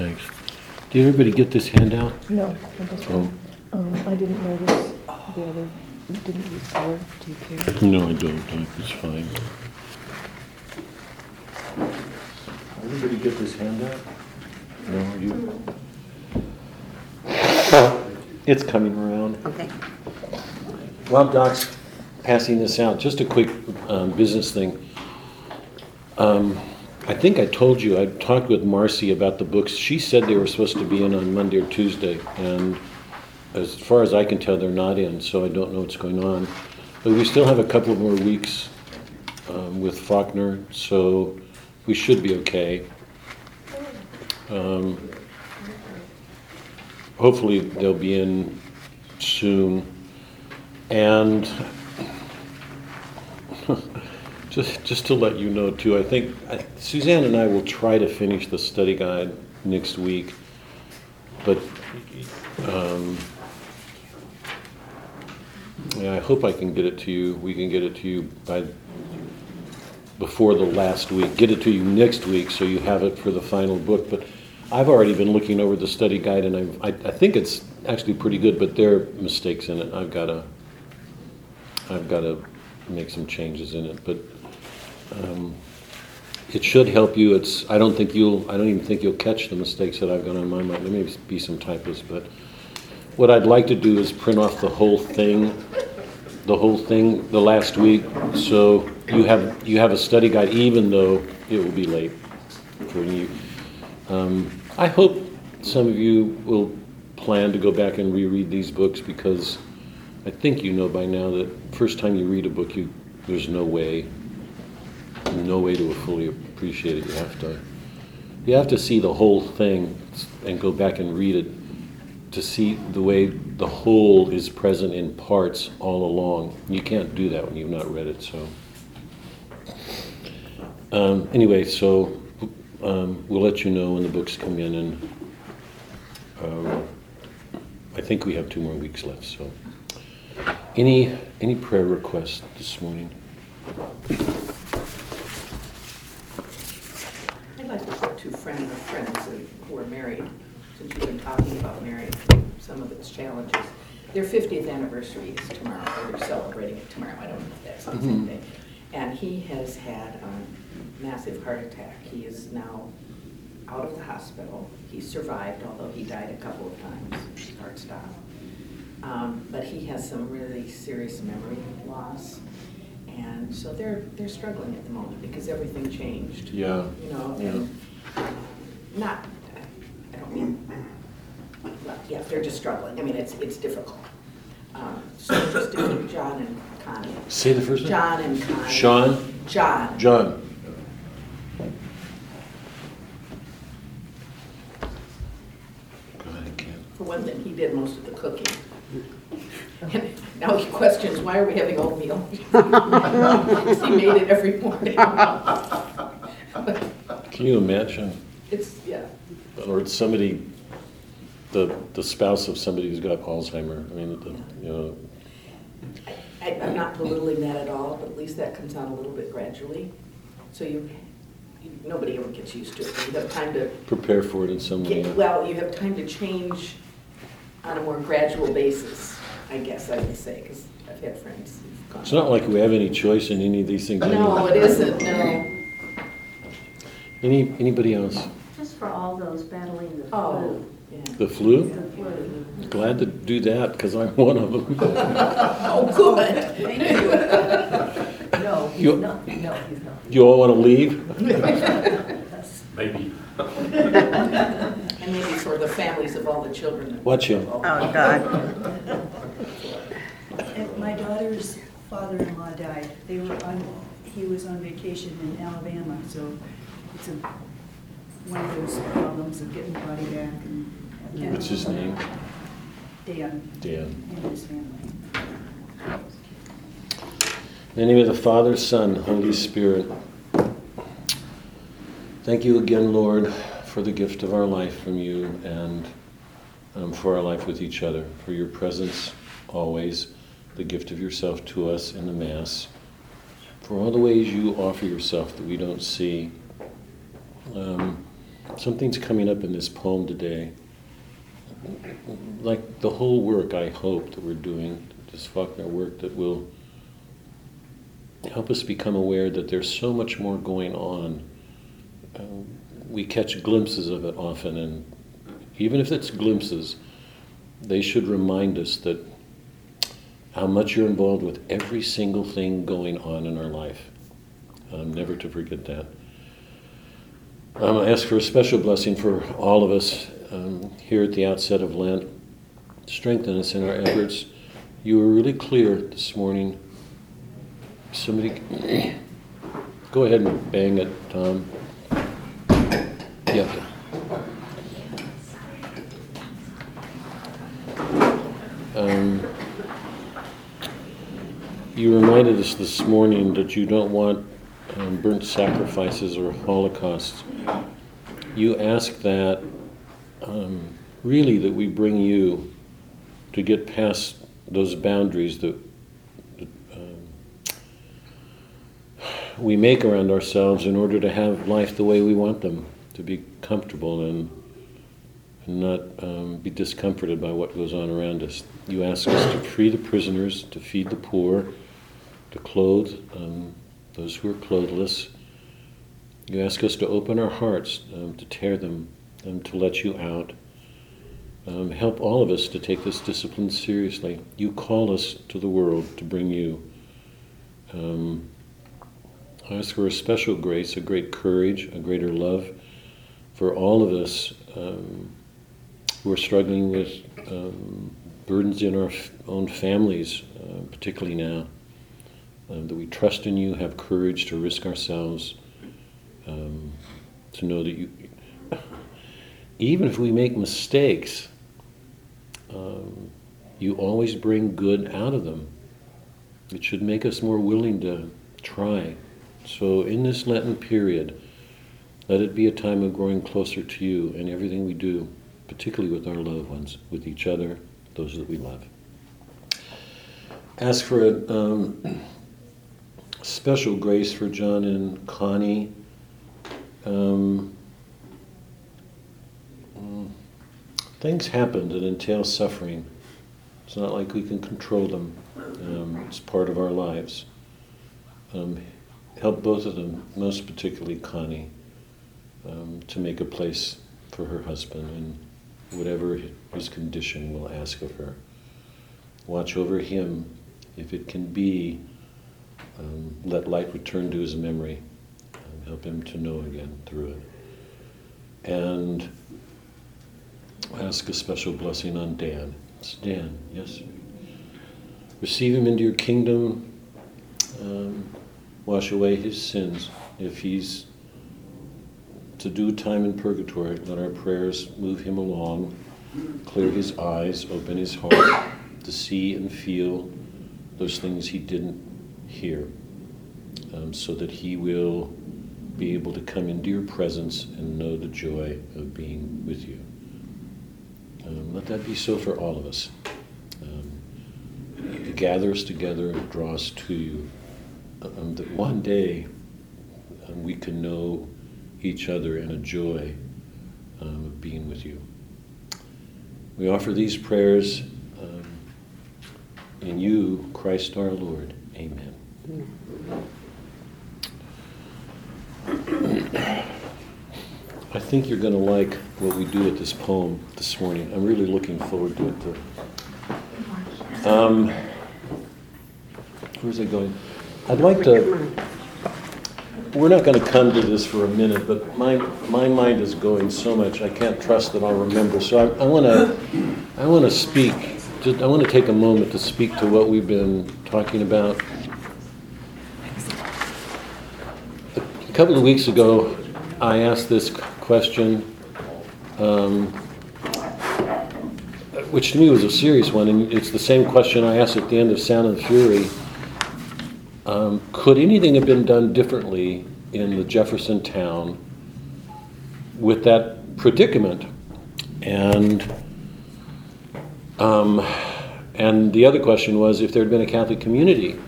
thanks. Did everybody get this handout? No, I just, Oh, um, I didn't notice the other, didn't use color, do you care? no, I don't, Doc, it's fine. Everybody get this handout? No, you? It's coming around. Okay. While Doc's passing this out, just a quick um, business thing. Um, I think I told you, I talked with Marcy about the books. She said they were supposed to be in on Monday or Tuesday, and as far as I can tell, they're not in, so I don't know what's going on. But we still have a couple more weeks um, with Faulkner, so we should be okay. Um, Hopefully, they'll be in soon. And just, just to let you know too, I think I- Suzanne and I will try to finish the study guide next week. But, um, yeah, I hope I can get it to you, we can get it to you by, before the last week. Get it to you next week so you have it for the final book. But I've already been looking over the study guide and I, I think it's actually pretty good, but there are mistakes in it. I've gotta, I've gotta make some changes in it, but, um, it should help you. It's, I don't think you'll, I don't even think you'll catch the mistakes that I've got on my mind. There may be some typos, but what I'd like to do is print off the whole thing, the whole thing the last week, so you have, you have a study guide even though it will be late for you. Um, I hope some of you will plan to go back and reread these books because I think you know by now that first time you read a book, you, there's no way, no way to fully appreciate it. You have to, you have to see the whole thing and go back and read it to see the way the whole is present in parts all along. You can't do that when you've not read it, so. Um, anyway, so um, we'll let you know when the books come in, and um, I think we have two more weeks left. So, any any prayer requests this morning? I'd like to put two friends of friends who are married, since you've been talking about marriage, some of its challenges. Their 50th anniversary is tomorrow, or they're celebrating it tomorrow, I don't know if that's on the same day. And he has had a massive heart attack. He is now out of the hospital. He survived, although he died a couple of times, heart stopped. Um, But he has some really serious memory loss. And so they're, they're struggling at the moment because everything changed Yeah. you know, Yeah. and not, I don't mean, well, yeah, they're just struggling, I mean, it's, it's difficult. Um, So just to keep John and Connie, Say the first name. John and Connie. Sean. John. John. Go ahead, Ken. For one thing, he did most of the cooking. And Now he questions, why are we having oatmeal? Because He made it every morning. Can you imagine, It's, yeah, or it's somebody, the the spouse of somebody who's got Alzheimer? I mean, the, you know, I, I'm not belittling that at all, but at least that comes on a little bit gradually. So you, you- nobody ever gets used to it, you have time to prepare for it in some way. Get- Well, you have time to change on a more gradual basis, I guess I would say, because I've had friends who've gone. It's not like we have any choice in any of these things. No, it isn't, no. Any anybody else? Just for all those battling the Oh, flu. yeah. The flu? The flu. Glad to do that because I'm one of them. Oh, good. Thank you. No, he's You- not, no, he's not. You all want to leave? Maybe. And maybe for the families of all the children. that- Watch him. Oh, oh God. And my daughter's father-in-law died. They were on, he was on vacation in Alabama, so it's a, one of those problems of getting the body back and. having What's his name? Dan Dan. and his family. In the name of the Father, Son, Holy Spirit. Thank you again, Lord, for the gift of our life from you and um, for our life with each other, for your presence always, the gift of yourself to us in the Mass, for all the ways you offer yourself that we don't see. Um, something's coming up in this poem today. Like the whole work, I hope that we're doing, this Faulkner work, that will help us become aware that there's so much more going on. Um, we catch glimpses of it often, and even if it's glimpses, they should remind us that how much you're involved with every single thing going on in our life. Um, never to forget that. Um, I ask for a special blessing for all of us um, here at the outset of Lent. Strengthen us in our efforts. You were really clear this morning. Somebody, go ahead and bang it, Tom. Yeah. Um, you reminded us this morning that you don't want um, burnt sacrifices or holocausts. You ask that um, really that we bring you to get past those boundaries that, that um, we make around ourselves in order to have life the way we want them, to be comfortable and, and not um, be discomforted by what goes on around us. You ask us to free the prisoners, to feed the poor, to clothe um, those who are clothless. You ask us to open our hearts, um, to tear them, and to let you out. Um, help all of us to take this discipline seriously. You call us to the world to bring you. Um, I ask for a special grace, a great courage, a greater love for all of us um, who are struggling with um, burdens in our f- own families, uh, particularly now. Um, that we trust in you, have courage to risk ourselves, um, to know that you, even if we make mistakes, um, you always bring good out of them. It should make us more willing to try. So, in this Lenten period, let it be a time of growing closer to you in everything we do, particularly with our loved ones, with each other, those that we love. Ask for a um, special grace for John and Connie. Um, things happen that entail suffering. It's not like we can control them. Um, it's part of our lives. Um, help both of them, most particularly Connie, um, to make a place for her husband and whatever his condition will ask of her. Watch over him, if it can be, um, let light return to his memory, um, help him to know again through it. And ask a special blessing on Dan. It's Dan, yes. Receive him into your kingdom. Um, wash away his sins. If he's to do time in purgatory, let our prayers move him along, clear his eyes, open his heart to see and feel those things he didn't hear, um, so that he will be able to come into your presence and know the joy of being with you. Um, let that be so for all of us. Um, gather us together and draw us to you. Um, that one day um, we can know each other in a joy um, of being with you. We offer these prayers in you, Christ our Lord. Amen. I think you're going to like what we do with this poem this morning. I'm really looking forward to it. Too. Um, where's it going? I'd like to. We're not going to come to this for a minute, but my my mind is going so much. I can't trust that I'll remember. So I want to I want to speak. Just, I want to take a moment to speak to what we've been talking about. A couple of weeks ago, I asked this question, um, which to me was a serious one, and it's the same question I asked at the end of Sound and Fury. Um, could anything have been done differently in the Jefferson town with that predicament? And um, and the other question was, if there had been a Catholic community,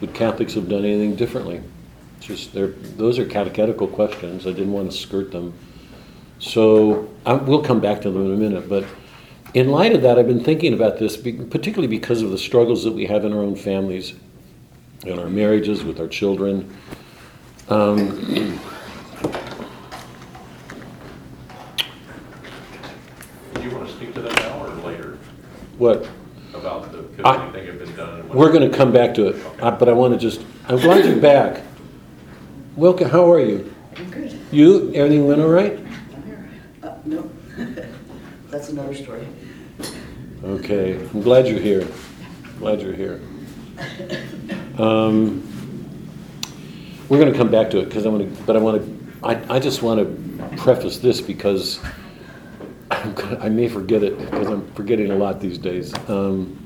would Catholics have done anything differently? Just those are catechetical questions. I didn't want to skirt them. So I, we'll come back to them in a minute. But in light of that, I've been thinking about this, particularly because of the struggles that we have in our own families, in our marriages, with our children. Um, Do you want to speak to that now or later what about the, I- could anything have been done? we're going to come back to it, uh, but I want to just. I'm glad you're back. Welcome. How are you? I'm good. You? Everything went all right? I'm here. Uh, no, that's another story. Okay, I'm glad you're here. Glad you're here. Um, we're going to come back to it because I want to, but I want to, I, I just want to preface this because I'm gonna, I may forget it because I'm forgetting a lot these days. Um,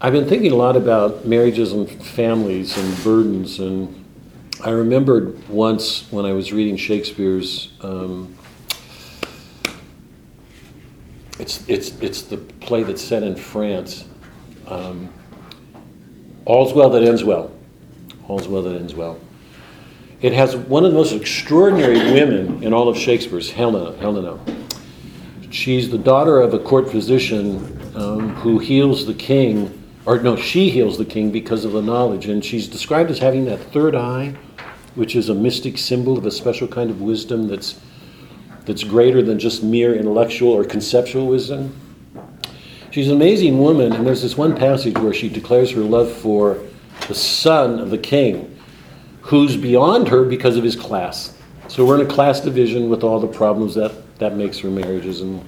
I've been thinking a lot about marriages and families and burdens, and I remembered once when I was reading Shakespeare's. Um, it's, it's, it's the play that's set in France. Um, All's well that ends well. All's well that ends well. It has one of the most extraordinary women in all of Shakespeare's, Helena. Helena. She's the daughter of a court physician um, who heals the king, or no, she heals the king because of the knowledge. And she's described as having that third eye, which is a mystic symbol of a special kind of wisdom that's that's greater than just mere intellectual or conceptual wisdom. She's an amazing woman, and there's this one passage where she declares her love for the son of the king, who's beyond her because of his class. So we're in a class division with all the problems that that makes for marriages and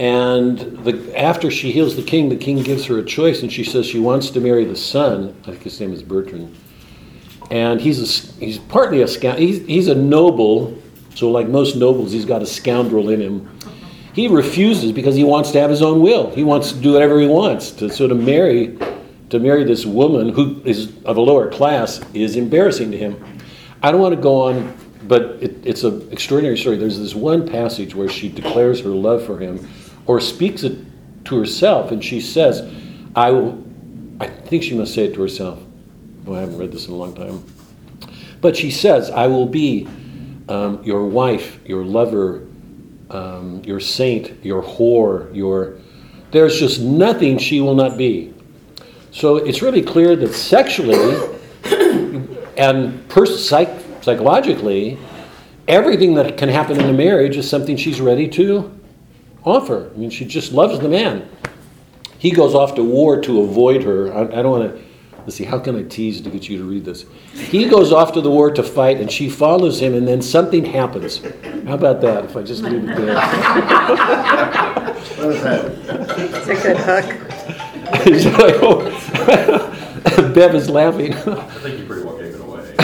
and the, after she heals the king, the king gives her a choice, and she says she wants to marry the son. I think his name is Bertrand, and he's a, he's partly a scout. He's, he's a noble, so like most nobles, he's got a scoundrel in him. He refuses because he wants to have his own will. He wants to do whatever he wants. To so to marry, to marry this woman who is of a lower class is embarrassing to him. I don't want to go on, but it, it's an extraordinary story. There's this one passage where she declares her love for him, or speaks it to herself, and she says, "I will." I think she must say it to herself. Oh, I haven't read this in a long time. But she says, I will be um, your wife, your lover, um, your saint, your whore, your. There's just nothing she will not be. So it's really clear that sexually and psych- psychologically, everything that can happen in a marriage is something she's ready to offer. I mean, she just loves the man. He goes off to war to avoid her. I, I don't want to. Let's see, how can I tease to get you to read this? He goes off to the war to fight, and she follows him, and then something happens. How about that, if I just leave it there? What was that? It's a good hook. It's like, oh. Bev is laughing. I think you pretty well gave it away.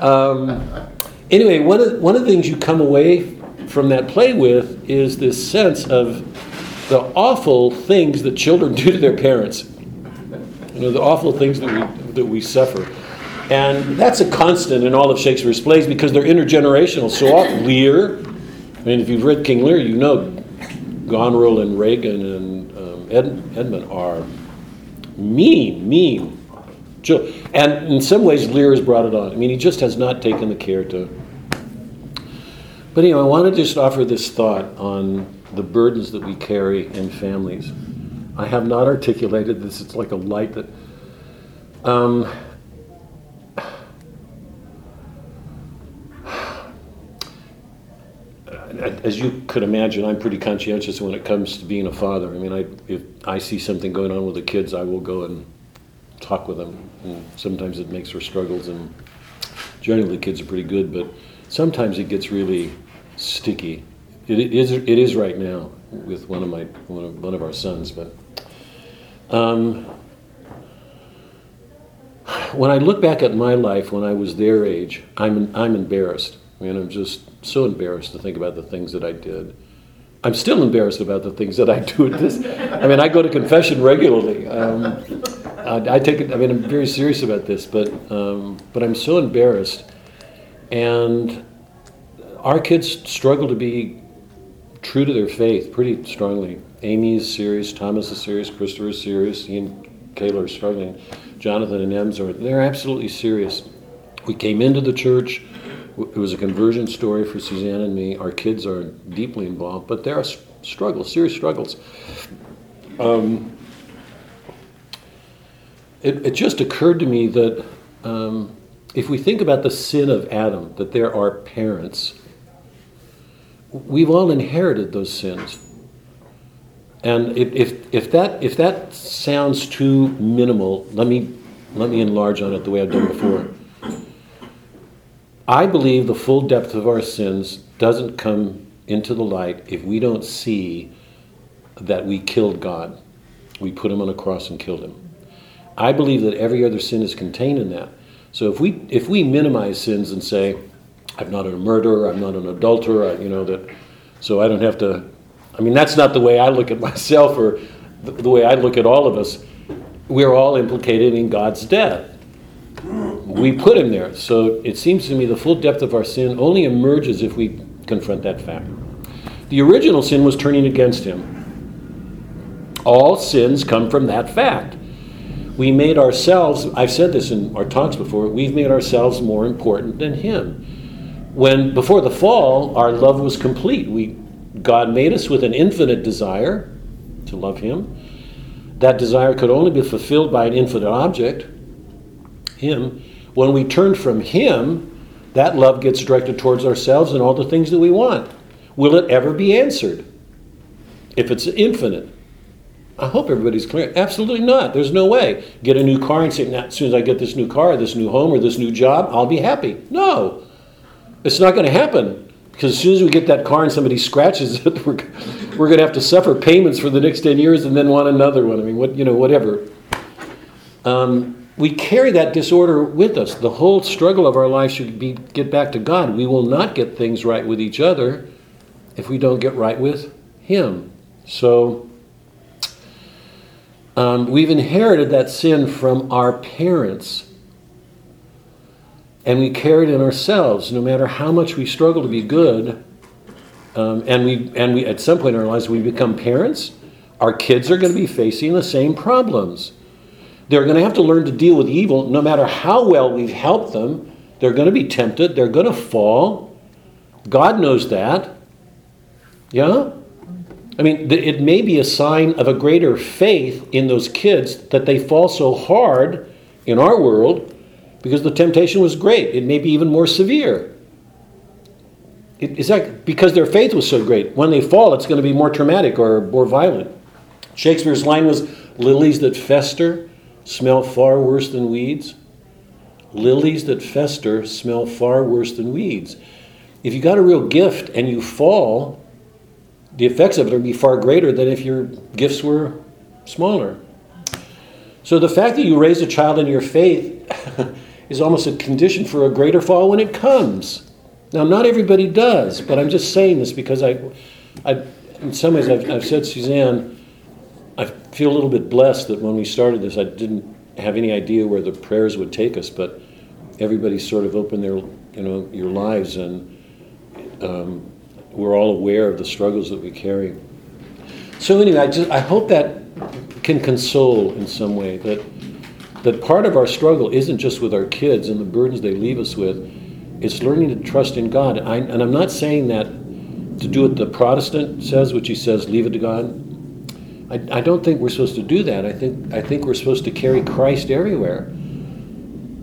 Um, anyway, one of, one of the things you come away from that play with is this sense of the awful things that children do to their parents. You know, the awful things that we, that we suffer. And that's a constant in all of Shakespeare's plays because they're intergenerational. So often, Lear, I mean, if you've read King Lear, you know Goneril and Regan and um, Ed, Edmund are mean, mean. And in some ways, Lear has brought it on. I mean, he just has not taken the care to. But anyway, I want to just offer this thought on the burdens that we carry in families. I have not articulated this, it's like a light that. Um, as you could imagine, I'm pretty conscientious when it comes to being a father. I mean, I, if I see something going on with the kids, I will go and talk with them. And sometimes it makes for struggles, and generally the kids are pretty good, but sometimes it gets really sticky. It is, it is right now with one of my one of, one of our sons, but um, when I look back at my life when I was their age, I'm I'm embarrassed. I mean, I'm just so embarrassed to think about the things that I did. I'm still embarrassed about the things that I do at this. I mean, I go to confession regularly. Um, I, I take it. I mean, I'm very serious about this, but um, but I'm so embarrassed, and our kids struggle to be true to their faith pretty strongly. Amy is serious. Thomas is serious. Christopher is serious. And Kayla are struggling. Jonathan and Ems are. They're absolutely serious. We came into the church It was a conversion story for Suzanne and me. Our kids are deeply involved, but there are struggles, serious struggles. Um, it, it just occurred to me that um, if we think about the sin of Adam, that there are parents, we've all inherited those sins. And if, if, if, that, if that sounds too minimal, let me, let me enlarge on it the way I've done before. I believe the full depth of our sins doesn't come into the light if we don't see that we killed God. We put him on a cross and killed him. I believe that every other sin is contained in that. So if we if we minimize sins and say, I'm not a murderer, I'm not an adulterer, I, you know that, so I don't have to. I mean, that's not the way I look at myself or the, the way I look at all of us. We're all implicated in God's death. We put him there. So it seems to me the full depth of our sin only emerges if we confront that fact. The original sin was turning against him. All sins come from that fact. We made ourselves, I've said this in our talks before, we've made ourselves more important than him. When before the fall, our love was complete. We God made us with an infinite desire to love him. That desire could only be fulfilled by an infinite object, him. When we turn from him, that love gets directed towards ourselves and all the things that we want. Will it ever be answered? If it's infinite. I hope everybody's clear. Absolutely not. There's no way. Get a new car and say, as soon as I get this new car, this new home, or this new job, I'll be happy. No. It's not going to happen. Because as soon as we get that car and somebody scratches it, we're, we're going to have to suffer payments for the next 10 years and then want another one. I mean, what, you know, whatever. Um, we carry that disorder with us. The whole struggle of our life should be get back to God. We will not get things right with each other if we don't get right with Him. So um, we've inherited that sin from our parents, and we carry it in ourselves. No matter how much we struggle to be good, um, and we and we at some point in our lives we become parents, our kids are going to be facing the same problems. They're going to have to learn to deal with evil, no matter how well we've helped them. They're going to be tempted. They're going to fall. God knows that. Yeah? I mean, it may be a sign of a greater faith in those kids that they fall so hard in our world because the temptation was great. It may be even more severe. It- Is that because their faith was so great? When they fall, it's going to be more traumatic or more violent. Shakespeare's line was lilies that fester smell far worse than weeds. Lilies that fester smell far worse than weeds. If you got a real gift and you fall, the effects of it will be far greater than if your gifts were smaller. So the fact that you raise a child in your faith is almost a condition for a greater fall when it comes. Now, not everybody does, but I'm just saying this because I, I in some ways, I've, I've said, Suzanne, I feel a little bit blessed that when we started this, I didn't have any idea where the prayers would take us, but everybody sort of opened their, you know, your lives, and um, we're all aware of the struggles that we carry. So anyway, I just I hope that can console in some way that that part of our struggle isn't just with our kids and the burdens they leave us with. It's learning to trust in God. I, and I'm not saying that to do what the Protestant says, which he says, leave it to God. I, I don't think we're supposed to do that. I think I think we're supposed to carry Christ everywhere.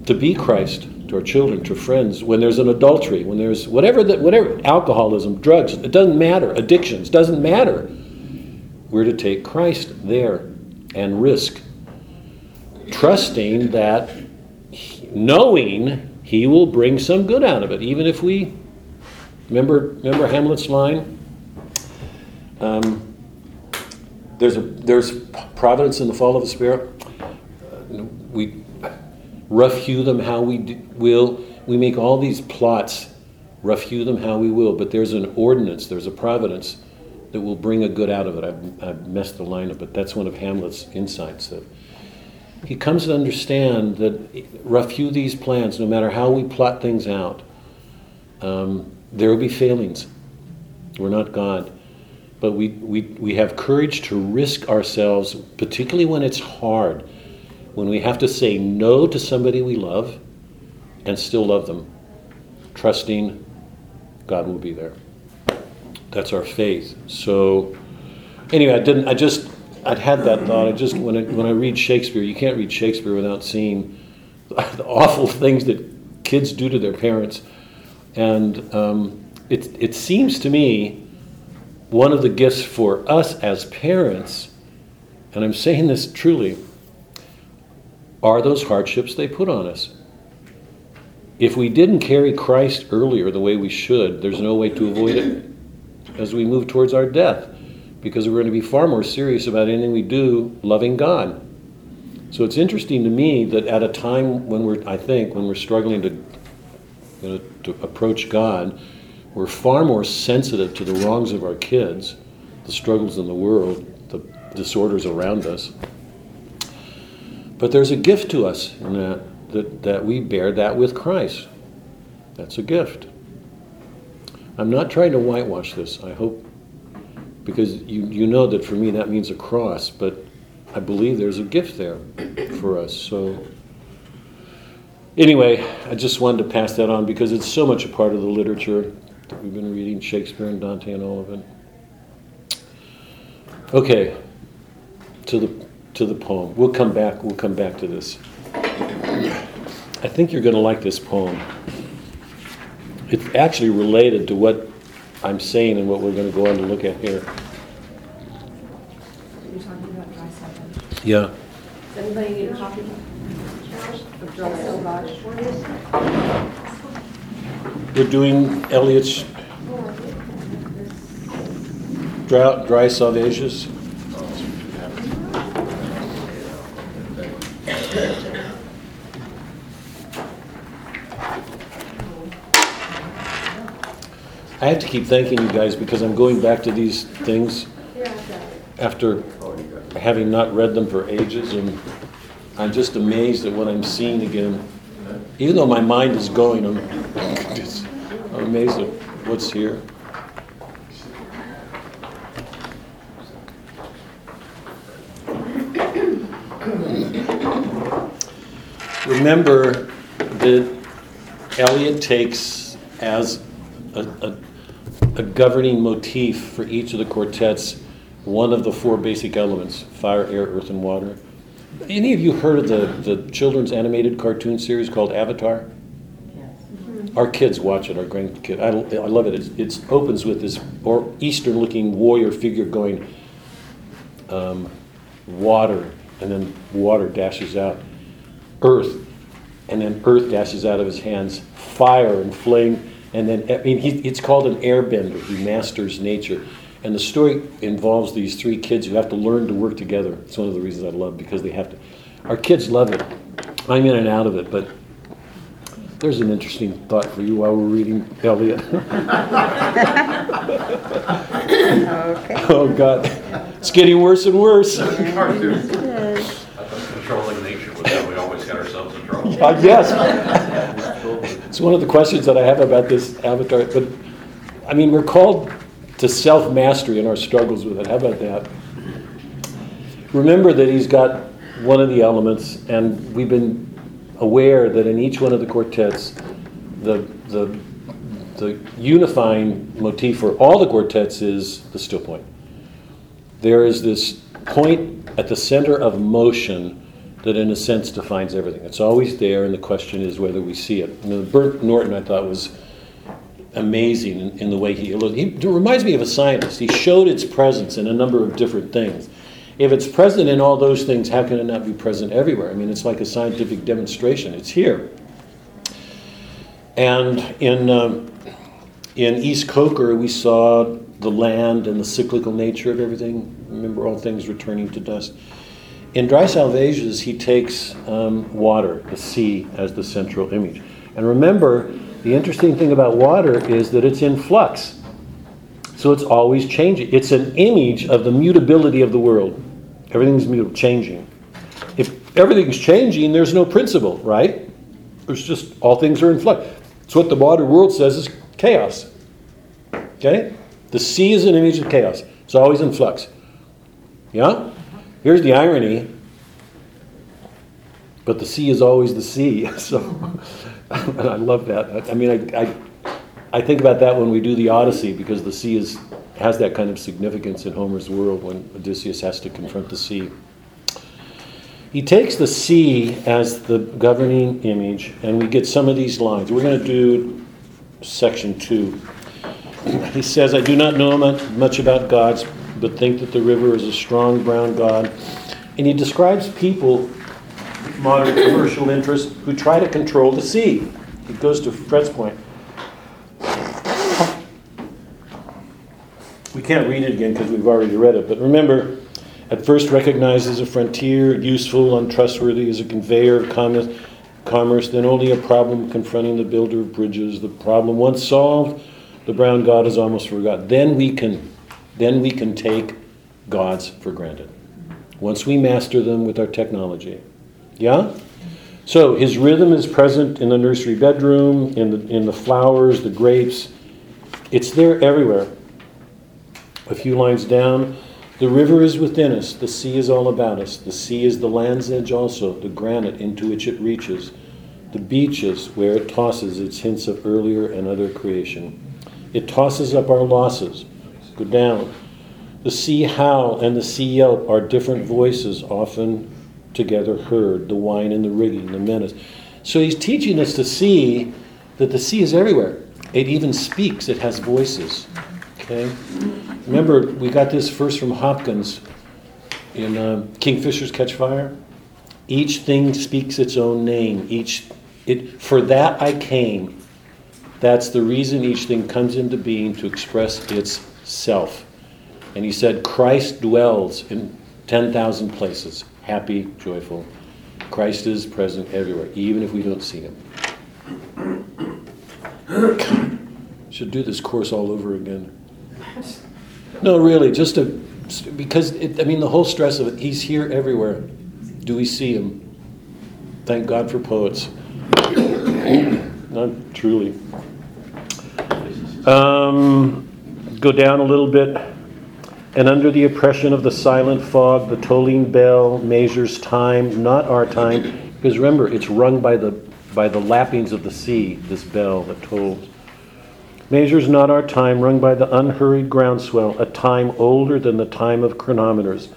To be Christ to our children, to friends, when there's an adultery, when there's whatever that whatever alcoholism, drugs, it doesn't matter, addictions, doesn't matter. We're to take Christ there and risk trusting that knowing he will bring some good out of it, even if we remember remember Hamlet's line. Um, there's a there's providence in the fall of the spirit. We rough hew them how we will. We make all these plots, rough hew them how we will. But there's an ordinance. There's a providence that will bring a good out of it. I've, I've messed the line up, but that's one of Hamlet's insights. That he comes to understand that hew these plans, no matter how we plot things out, um, there will be failings. We're not God but we, we, we have courage to risk ourselves, particularly when it's hard, when we have to say no to somebody we love and still love them. trusting God will be there. That's our faith. So, anyway, I didn't. I just I'd had that thought. I just when I, when I read Shakespeare, you can't read Shakespeare without seeing the awful things that kids do to their parents, and um, it it seems to me one of the gifts for us as parents, and I'm saying this truly, are those hardships they put on us. If we didn't carry Christ earlier the way we should, there's no way to avoid it as we move towards our death because we're going to be far more serious about anything we do loving God. So it's interesting to me that at a time when we're, I think, when we're struggling to, you know, to approach God, we're far more sensitive to the wrongs of our kids, the struggles in the world, the disorders around us. But there's a gift to us in that, that, that we bear that with Christ. That's a gift. I'm not trying to whitewash this, I hope, because you, you know that for me that means a cross, but I believe there's a gift there for us. So, anyway, I just wanted to pass that on because it's so much a part of the literature that we've been reading Shakespeare and Dante and all of it. Okay, to the to the poem. We'll come back. We'll come back to this. I think you're going to like this poem. It's actually related to what I'm saying and what we're going to go on to look at here. You're talking about dry salvage. Yeah. Does anybody need a copy of dry salvage? We're doing Eliot's drought, dry salvages. I have to keep thanking you guys because I'm going back to these things after having not read them for ages, and I'm just amazed at what I'm seeing again. Even though my mind is going, I'm, I'm amazed at what's here. Remember that Eliot takes as a, a, a governing motif for each of the quartets one of the four basic elements fire, air, earth, and water. Any of you heard of the, the children's animated cartoon series called Avatar? Our kids watch it, our grandkids. I, I love it. It's, it opens with this or Eastern looking warrior figure going, um, water, and then water dashes out, earth, and then earth dashes out of his hands, fire and flame, and then, I mean, he, it's called an airbender. He masters nature. And the story involves these three kids who have to learn to work together. It's one of the reasons I love because they have to. Our kids love it. I'm in and out of it, but there's an interesting thought for you while we're reading Eliot. Okay. oh God, it's getting worse and worse. Cartoons. I thought controlling nature was how we always got ourselves in trouble. Uh, yes. It's one of the questions that I have about this avatar. But I mean, we're called to self mastery in our struggles with it. How about that? Remember that he's got one of the elements, and we've been aware that in each one of the quartets, the, the, the unifying motif for all the quartets is the still point. There is this point at the center of motion that, in a sense, defines everything. It's always there, and the question is whether we see it. Know, Burnt Norton, I thought, was amazing in, in the way he, looked. he reminds me of a scientist. He showed its presence in a number of different things. If it's present in all those things, how can it not be present everywhere? I mean, it's like a scientific demonstration. It's here. And in, um, in East Coker, we saw the land and the cyclical nature of everything. Remember, all things returning to dust. In Dry Salvages, he takes um, water, the sea, as the central image. And remember, the interesting thing about water is that it's in flux. So it's always changing. It's an image of the mutability of the world. Everything's mutable, changing. If everything's changing, there's no principle, right? There's just all things are in flux. It's what the modern world says is chaos. Okay? The sea is an image of chaos. It's always in flux. Yeah? Here's the irony. But the sea is always the sea. So and I love that. I mean, I, I I think about that when we do the Odyssey because the sea is, has that kind of significance in Homer's world when Odysseus has to confront the sea. He takes the sea as the governing image, and we get some of these lines. We're going to do section two. He says, I do not know much, much about gods, but think that the river is a strong brown god. And he describes people, modern commercial interests, who try to control the sea. It goes to Fred's point. We can't read it again because we've already read it, but remember, at first recognized as a frontier, useful, untrustworthy as a conveyor of commerce, commerce, then only a problem confronting the builder of bridges. The problem once solved, the brown god is almost forgotten. Then we can, then we can take gods for granted. Once we master them with our technology. Yeah? So his rhythm is present in the nursery bedroom, in the, in the flowers, the grapes. It's there everywhere. A few lines down, the river is within us, the sea is all about us. The sea is the land's edge also, the granite into which it reaches, the beaches where it tosses its hints of earlier and other creation. It tosses up our losses, go down. The sea howl and the sea yelp are different voices, often together heard the whine and the rigging, the menace. So he's teaching us to see that the sea is everywhere. It even speaks, it has voices. Okay? Remember, we got this first from Hopkins in uh, Kingfishers Catch Fire. Each thing speaks its own name. Each it for that I came. That's the reason each thing comes into being to express its self. And he said, Christ dwells in 10,000 places, happy, joyful. Christ is present everywhere, even if we don't see him. Should do this course all over again. No, really, just to, because, it, I mean, the whole stress of it, he's here everywhere. Do we see him? Thank God for poets. Not truly. Um, go down a little bit. And under the oppression of the silent fog, the tolling bell measures time, not our time, because remember, it's rung by the, by the lappings of the sea, this bell that tolls. Measures not our time, rung by the unhurried groundswell, a time older than the time of chronometers,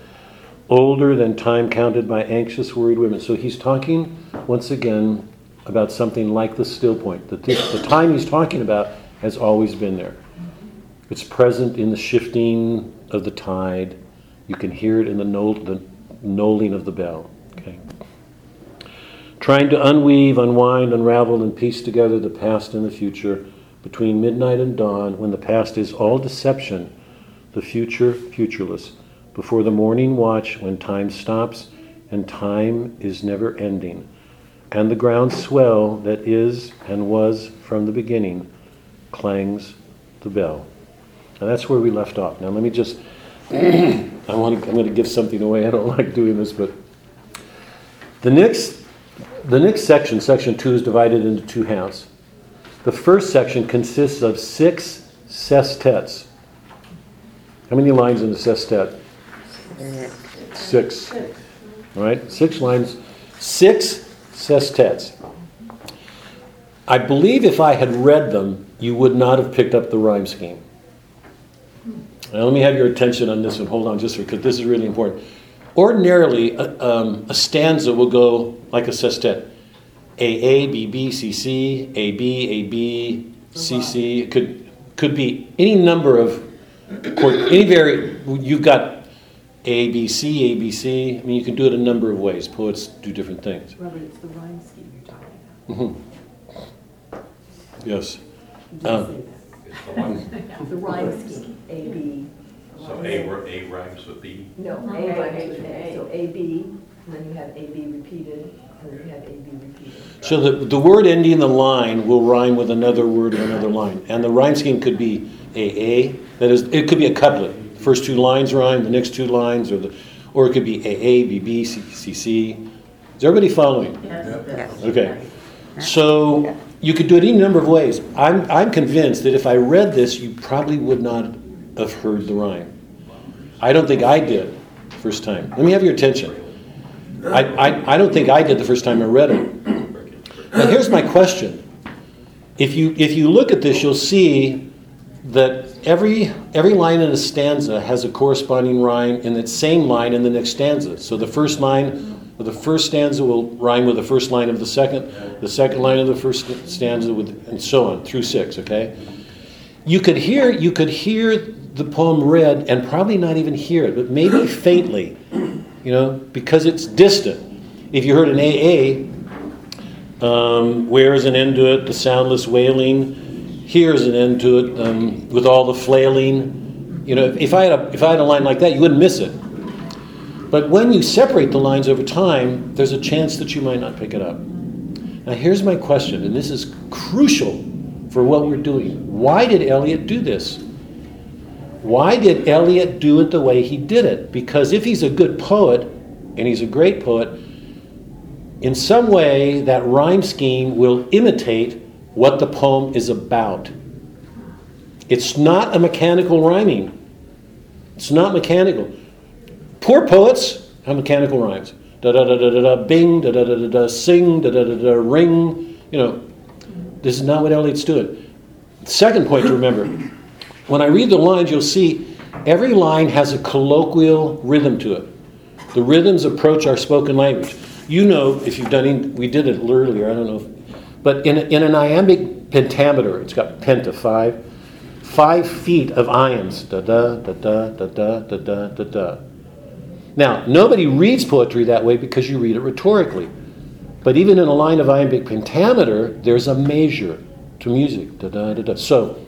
older than time counted by anxious, worried women. So he's talking, once again, about something like the still point. That the time he's talking about has always been there. It's present in the shifting of the tide. You can hear it in the, knoll, the knolling of the bell. Okay. Trying to unweave, unwind, unravel, and piece together the past and the future between midnight and dawn, when the past is all deception, the future futureless, before the morning watch, when time stops and time is never ending, and the ground swell that is and was from the beginning clangs the bell. And that's where we left off. Now let me just I want to, I'm going to give something away. I don't like doing this, but the next the next section, section 2 is divided into two halves. The first section consists of six sestets. How many lines in the sestet? Six. All right, six lines, six sestets. I believe if I had read them, you would not have picked up the rhyme scheme. Now, let me have your attention on this one. Hold on just for because this is really important. Ordinarily, a, um, a stanza will go like a sestet. A A B B C C A B A B C C. It could could be any number of chord, any vari. You've got A B C A B C. I mean, you can do it a number of ways. Poets do different things. Robert, it's the rhyme scheme you're talking about. hmm Yes. Um, say It's the one, that. The rhyme scheme, A, B. so A, ri- A rhymes with B. No, A rhymes with A. So A, B, and then you have A, B repeated, and then you have A, B repeated. So the, the word ending the line will rhyme with another word in another line. And the rhyme scheme could be AA, that is, it could be a couplet. First two lines rhyme, the next two lines, or the, or it could be AA, BB, CC. Is everybody following? Yes. Okay. So you could do it any number of ways. I'm, I'm convinced that if I read this, you probably would not have heard the rhyme. I don't think I did first time. Let me have your attention. I, I, I don't think I did the first time I read it. Now, here's my question if you if you look at this, you'll see that every every line in a stanza has a corresponding rhyme in that same line in the next stanza. So the first line of the first stanza will rhyme with the first line of the second, the second line of the first stanza with and so on through six, okay? You could hear you could hear the poem read and probably not even hear it, but maybe faintly, you know, because it's distant. If you heard an AA, um, where is an end to it? The soundless wailing. Here's an end to it um, with all the flailing. You know, if I had a if I had a line like that, you wouldn't miss it. But when you separate the lines over time, there's a chance that you might not pick it up. Now, here's my question, and this is crucial for what we're doing. Why did Eliot do this? Why did Eliot do it the way he did it? Because if he's a good poet, and he's a great poet, in some way that rhyme scheme will imitate what the poem is about. It's not a mechanical rhyming. It's not mechanical. Poor poets have mechanical rhymes. Da da da da da da bing, da da da da da sing, da da da da ring. You know, this is not what Eliot's doing. Second point to remember when I read the lines, you'll see every line has a colloquial rhythm to it. The rhythms approach our spoken language. You know, if you've done, we did it earlier, I don't know. If, but in, in an iambic pentameter, it's got penta, five, five feet of iambs. Da da, da da, da da, da da, da da. Now, nobody reads poetry that way because you read it rhetorically. But even in a line of iambic pentameter, there's a measure to music. Da da, da da. So,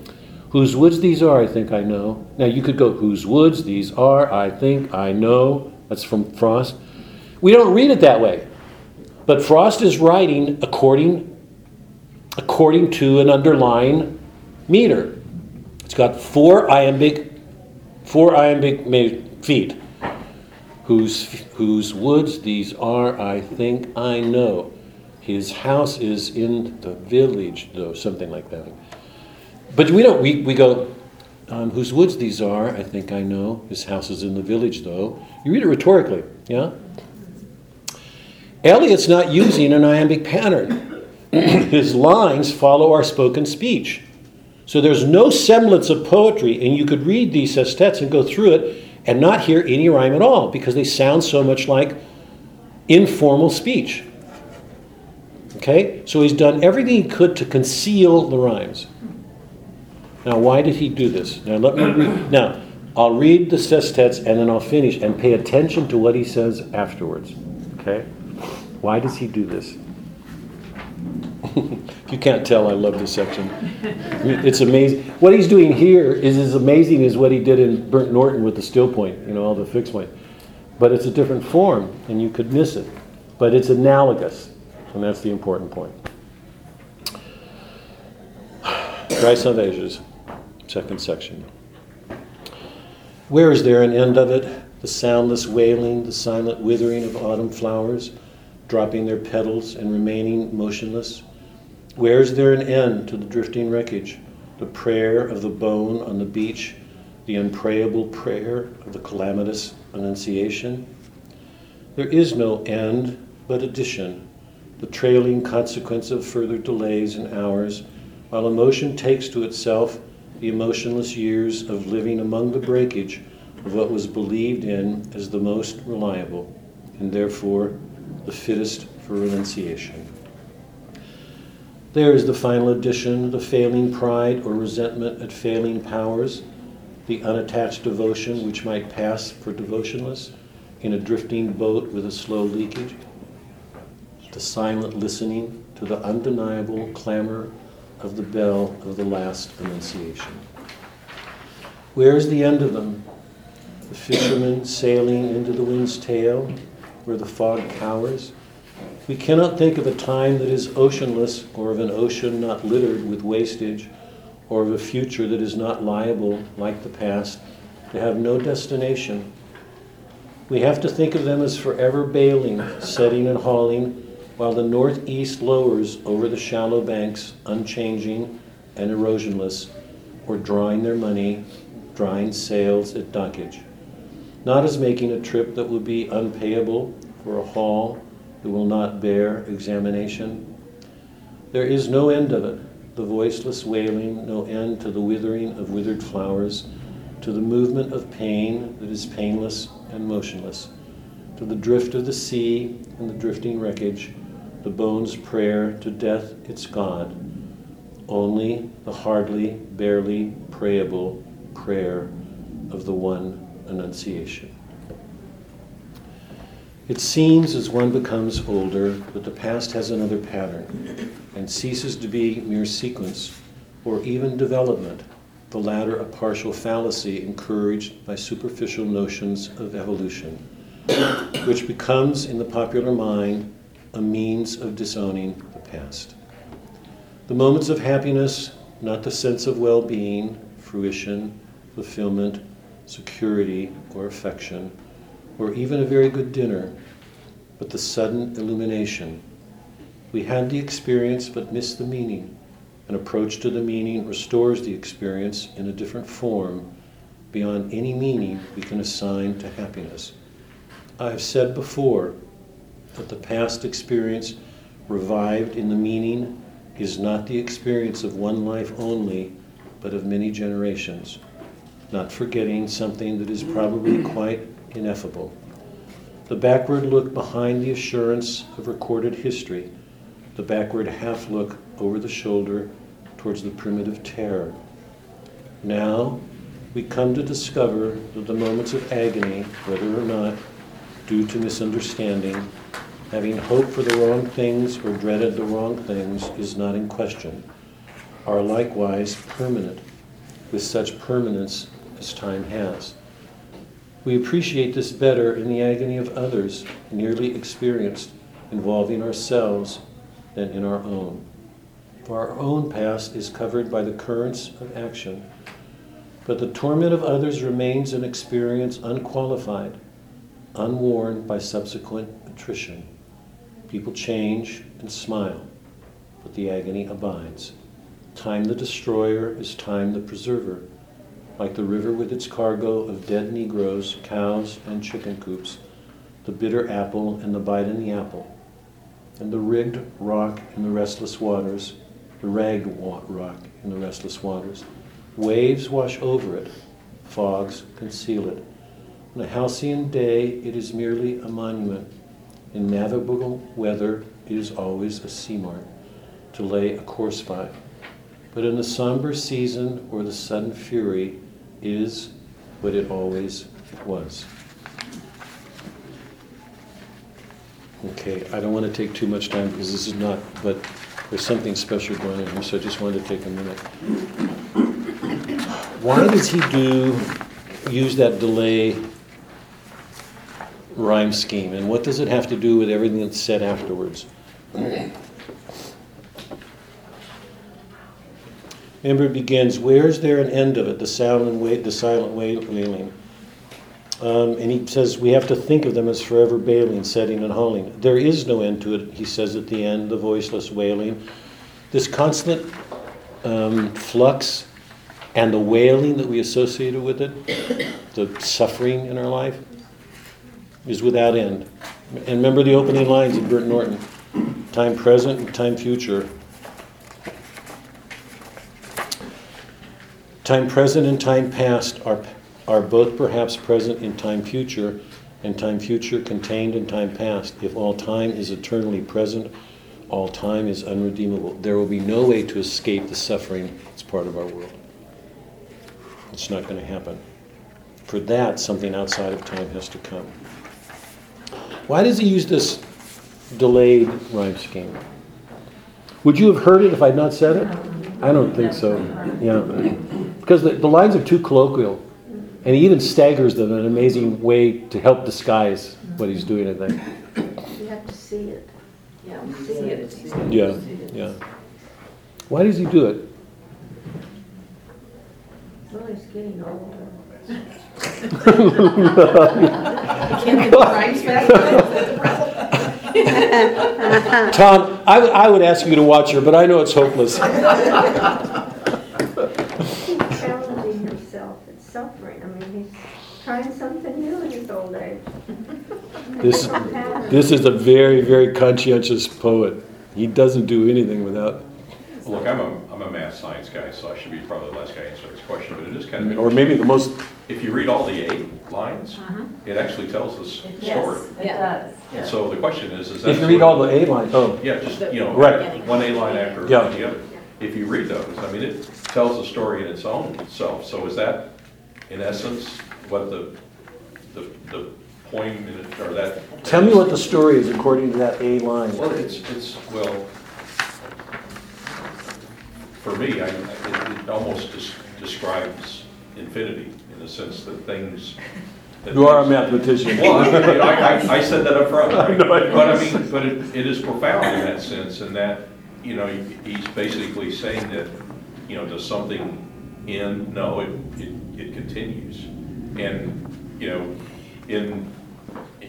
whose woods these are, I think I know. Now, you could go, whose woods these are, I think I know. That's from Frost. We don't read it that way. But Frost is writing according, according to an underlying meter. It's got four iambic, four iambic feet whose, whose woods these are, I think I know. His house is in the village, though, something like that. But we don't, we, we go, um, whose woods these are, I think I know. His house is in the village, though. You read it rhetorically, yeah? Eliot's not using an iambic pattern. His lines follow our spoken speech. So there's no semblance of poetry, and you could read these sestets and go through it and not hear any rhyme at all because they sound so much like informal speech. Okay? So he's done everything he could to conceal the rhymes. Now, why did he do this? Now, let me read. Now, I'll read the sestets and then I'll finish and pay attention to what he says afterwards. Okay? Why does he do this? you can't tell, I love this section. It's amazing. What he's doing here is as amazing as what he did in Burnt Norton with the still point, you know, all the fixed point. But it's a different form, and you could miss it. But it's analogous, and that's the important point. Dry Salvages, second section. Where is there an end of it? The soundless wailing, the silent withering of autumn flowers, dropping their petals and remaining motionless? Where is there an end to the drifting wreckage, the prayer of the bone on the beach, the unprayable prayer of the calamitous annunciation? There is no end but addition, the trailing consequence of further delays and hours, while emotion takes to itself the emotionless years of living among the breakage of what was believed in as the most reliable, and therefore the fittest for renunciation. There is the final addition, the failing pride or resentment at failing powers, the unattached devotion which might pass for devotionless in a drifting boat with a slow leakage, the silent listening to the undeniable clamor of the bell of the last annunciation. Where is the end of them? The fisherman sailing into the wind's tail, where the fog cowers? We cannot think of a time that is oceanless, or of an ocean not littered with wastage, or of a future that is not liable, like the past, to have no destination. We have to think of them as forever bailing, setting and hauling, while the northeast lowers over the shallow banks, unchanging and erosionless, or drawing their money, drying sails at dockage. Not as making a trip that will be unpayable for a haul that will not bear examination. There is no end of it, the voiceless wailing, no end to the withering of withered flowers, to the movement of pain that is painless and motionless, to the drift of the sea and the drifting wreckage, the bone's prayer to death its God, only the hardly, barely prayable prayer of the one Annunciation. It seems as one becomes older that the past has another pattern and ceases to be mere sequence or even development, the latter a partial fallacy encouraged by superficial notions of evolution, which becomes in the popular mind a means of disowning the past. The moments of happiness, not the sense of well being, fruition, fulfillment, security, or affection, or even a very good dinner, but the sudden illumination. We had the experience but missed the meaning. An approach to the meaning restores the experience in a different form beyond any meaning we can assign to happiness. I have said before that the past experience revived in the meaning is not the experience of one life only, but of many generations, not forgetting something that is probably quite ineffable. The backward look behind the assurance of recorded history, the backward half look over the shoulder towards the primitive terror. Now we come to discover that the moments of agony, whether or not due to misunderstanding, having hoped for the wrong things or dreaded the wrong things, is not in question, are likewise permanent, with such permanence as time has. We appreciate this better in the agony of others nearly experienced involving ourselves than in our own. For our own past is covered by the currents of action, but the torment of others remains an experience unqualified, unworn by subsequent attrition. People change and smile, but the agony abides. Time the destroyer is time the preserver like the river with its cargo of dead Negroes, cows, and chicken coops, the bitter apple and the bite in the apple, and the rigged rock in the restless waters, the ragged rock in the restless waters. Waves wash over it, fogs conceal it. On a halcyon day, it is merely a monument. In navigable weather, it is always a sea to lay a course by. But in the somber season or the sudden fury, is what it always was. Okay, I don't want to take too much time because this is not, but there's something special going on here, so I just wanted to take a minute. Why does he do, use that delay rhyme scheme, and what does it have to do with everything that's said afterwards? Remember, it begins, where is there an end of it, the sound and wait, the silent wailing? Um, and he says we have to think of them as forever bailing, setting, and hauling. There is no end to it, he says at the end, the voiceless wailing. This constant um, flux and the wailing that we associated with it, the suffering in our life, is without end. And remember the opening lines of Burnt Norton time present and time future Time present and time past are, are both perhaps present in time future, and time future contained in time past. If all time is eternally present, all time is unredeemable. There will be no way to escape the suffering that's part of our world. It's not going to happen. For that, something outside of time has to come. Why does he use this delayed rhyme scheme? Would you have heard it if I'd not said it? I don't think so. Yeah. Because the, the lines are too colloquial. And he even staggers them in an amazing way to help disguise what he's doing, I think. You have to see it. Yeah, we see it, it's easy. Yeah, yeah. Why does he do it? Well, he's getting older. Can't think of rhymes fast enough. Tom, I, would- I would ask you to watch her, but I know it's hopeless. He's challenging himself. It's suffering. I mean, he's trying something new in his old age. This, this is a very, very conscientious poet. He doesn't do anything without. Look, I'm a, I'm I'm a math science guy, so I should be probably the last guy answering this question, but it is kind of Or maybe the most, If you read all the eight lines, uh-huh. it actually tells the s- story. It does. And so the question is, is that. if you read all the A lines, oh, Yeah, just, you know, Right. one A line after Yeah. the other. If you read those, I mean, it tells the story in its own self. So is that, in essence, what the, the, the point, in it- or that? tell me what the story is according to that A line. Well, it's, it's, well, for me, I, it, it almost des- describes infinity in the sense that things. that You are a things- mathematician. Well, I, I, I- said that up front, right? No, I. But I mean, but it, it is profound in that sense, in that, you know, he's basically saying that, you know, does something end? No, it, it, it continues. And, you know, in,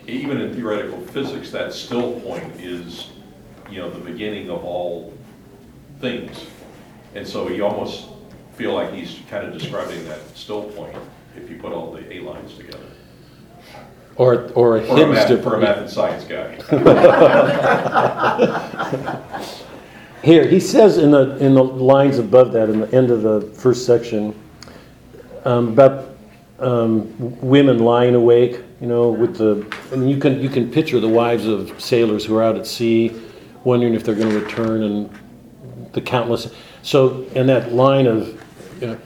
even in theoretical physics, that still point is, you know, the beginning of all things. And so he almost feel like he's kind of describing that still point, if you put all the A lines together. Or, or a For a hidden math, for a math and science guy. Here, he says in the, in the lines above that, in the end of the first section, um, about um, women lying awake, you know, with the, and you can, you can picture the wives of sailors who are out at sea, wondering if they're going to return, and the countless. So, in that line of, know,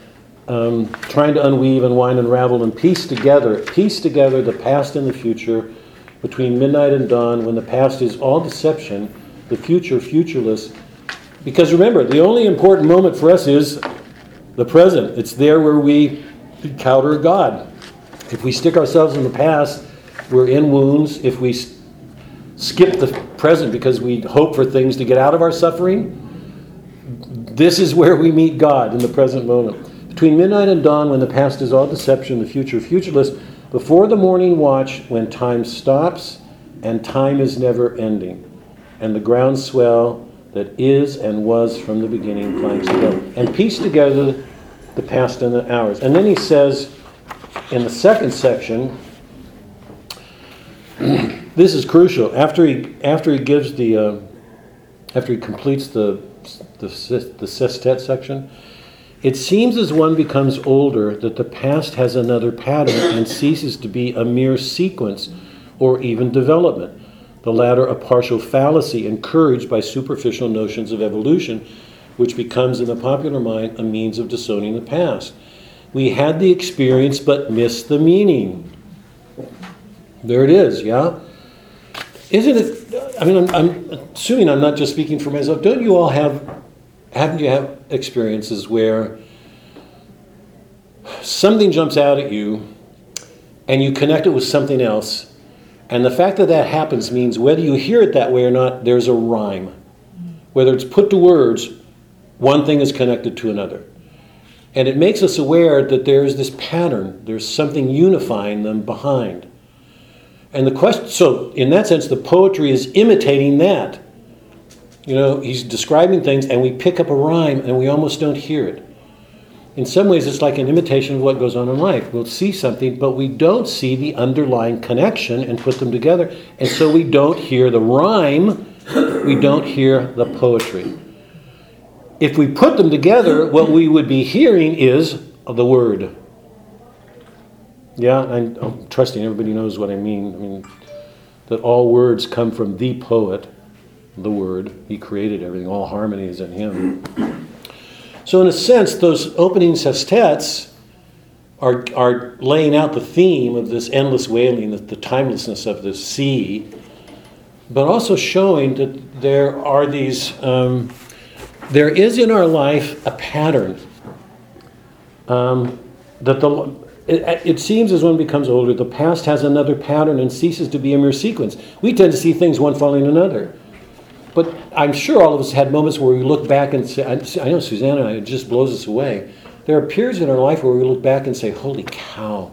um, trying to unweave, unwind, unravel, and piece together, piece together the past and the future between midnight and dawn, when the past is all deception, the future futureless. Because remember, the only important moment for us is the present. It's there where we encounter God. If we stick ourselves in the past, we're in wounds. If we skip the present because we hope for things to get out of our suffering, this is where we meet God in the present moment. Between midnight and dawn, when the past is all deception, the future futureless, before the morning watch, when time stops and time is never ending, and the groundswell that is and was from the beginning climbs together, and piece together the past and the hours. And then he says in the second section, this is crucial. After he after he gives the uh, after he completes the the, the sestet section, it seems as one becomes older that the past has another pattern and ceases to be a mere sequence or even development. The latter a partial fallacy encouraged by superficial notions of evolution, which becomes in the popular mind a means of disowning the past. We had the experience but missed the meaning. There it is, yeah? Isn't it? I mean, I'm, I'm assuming I'm not just speaking for myself. Don't you all have, haven't you have experiences where something jumps out at you and you connect it with something else? And the fact that that happens means whether you hear it that way or not, there's a rhyme. Whether it's put to words, one thing is connected to another. And it makes us aware that there's this pattern, there's something unifying them behind. And the question, so in that sense, the poetry is imitating that. You know, he's describing things, and we pick up a rhyme, and we almost don't hear it. In some ways, it's like an imitation of what goes on in life. We'll see something, but we don't see the underlying connection and put them together. And so we don't hear the rhyme, we don't hear the poetry. If we put them together, what we would be hearing is the word. Yeah, I'm, I'm trusting everybody knows what I mean. I mean, that all words come from the poet, the word. He created everything, all harmony is in him. So, in a sense, those opening sestets are, are laying out the theme of this endless wailing, the, the timelessness of the sea, but also showing that there are these, um, there is in our life a pattern um, that the it, it seems as one becomes older, the past has another pattern and ceases to be a mere sequence. We tend to see things one following another. But I'm sure all of us had moments where we look back and say, I, know Susanna and I, it just blows us away. There are periods in our life where we look back and say, holy cow.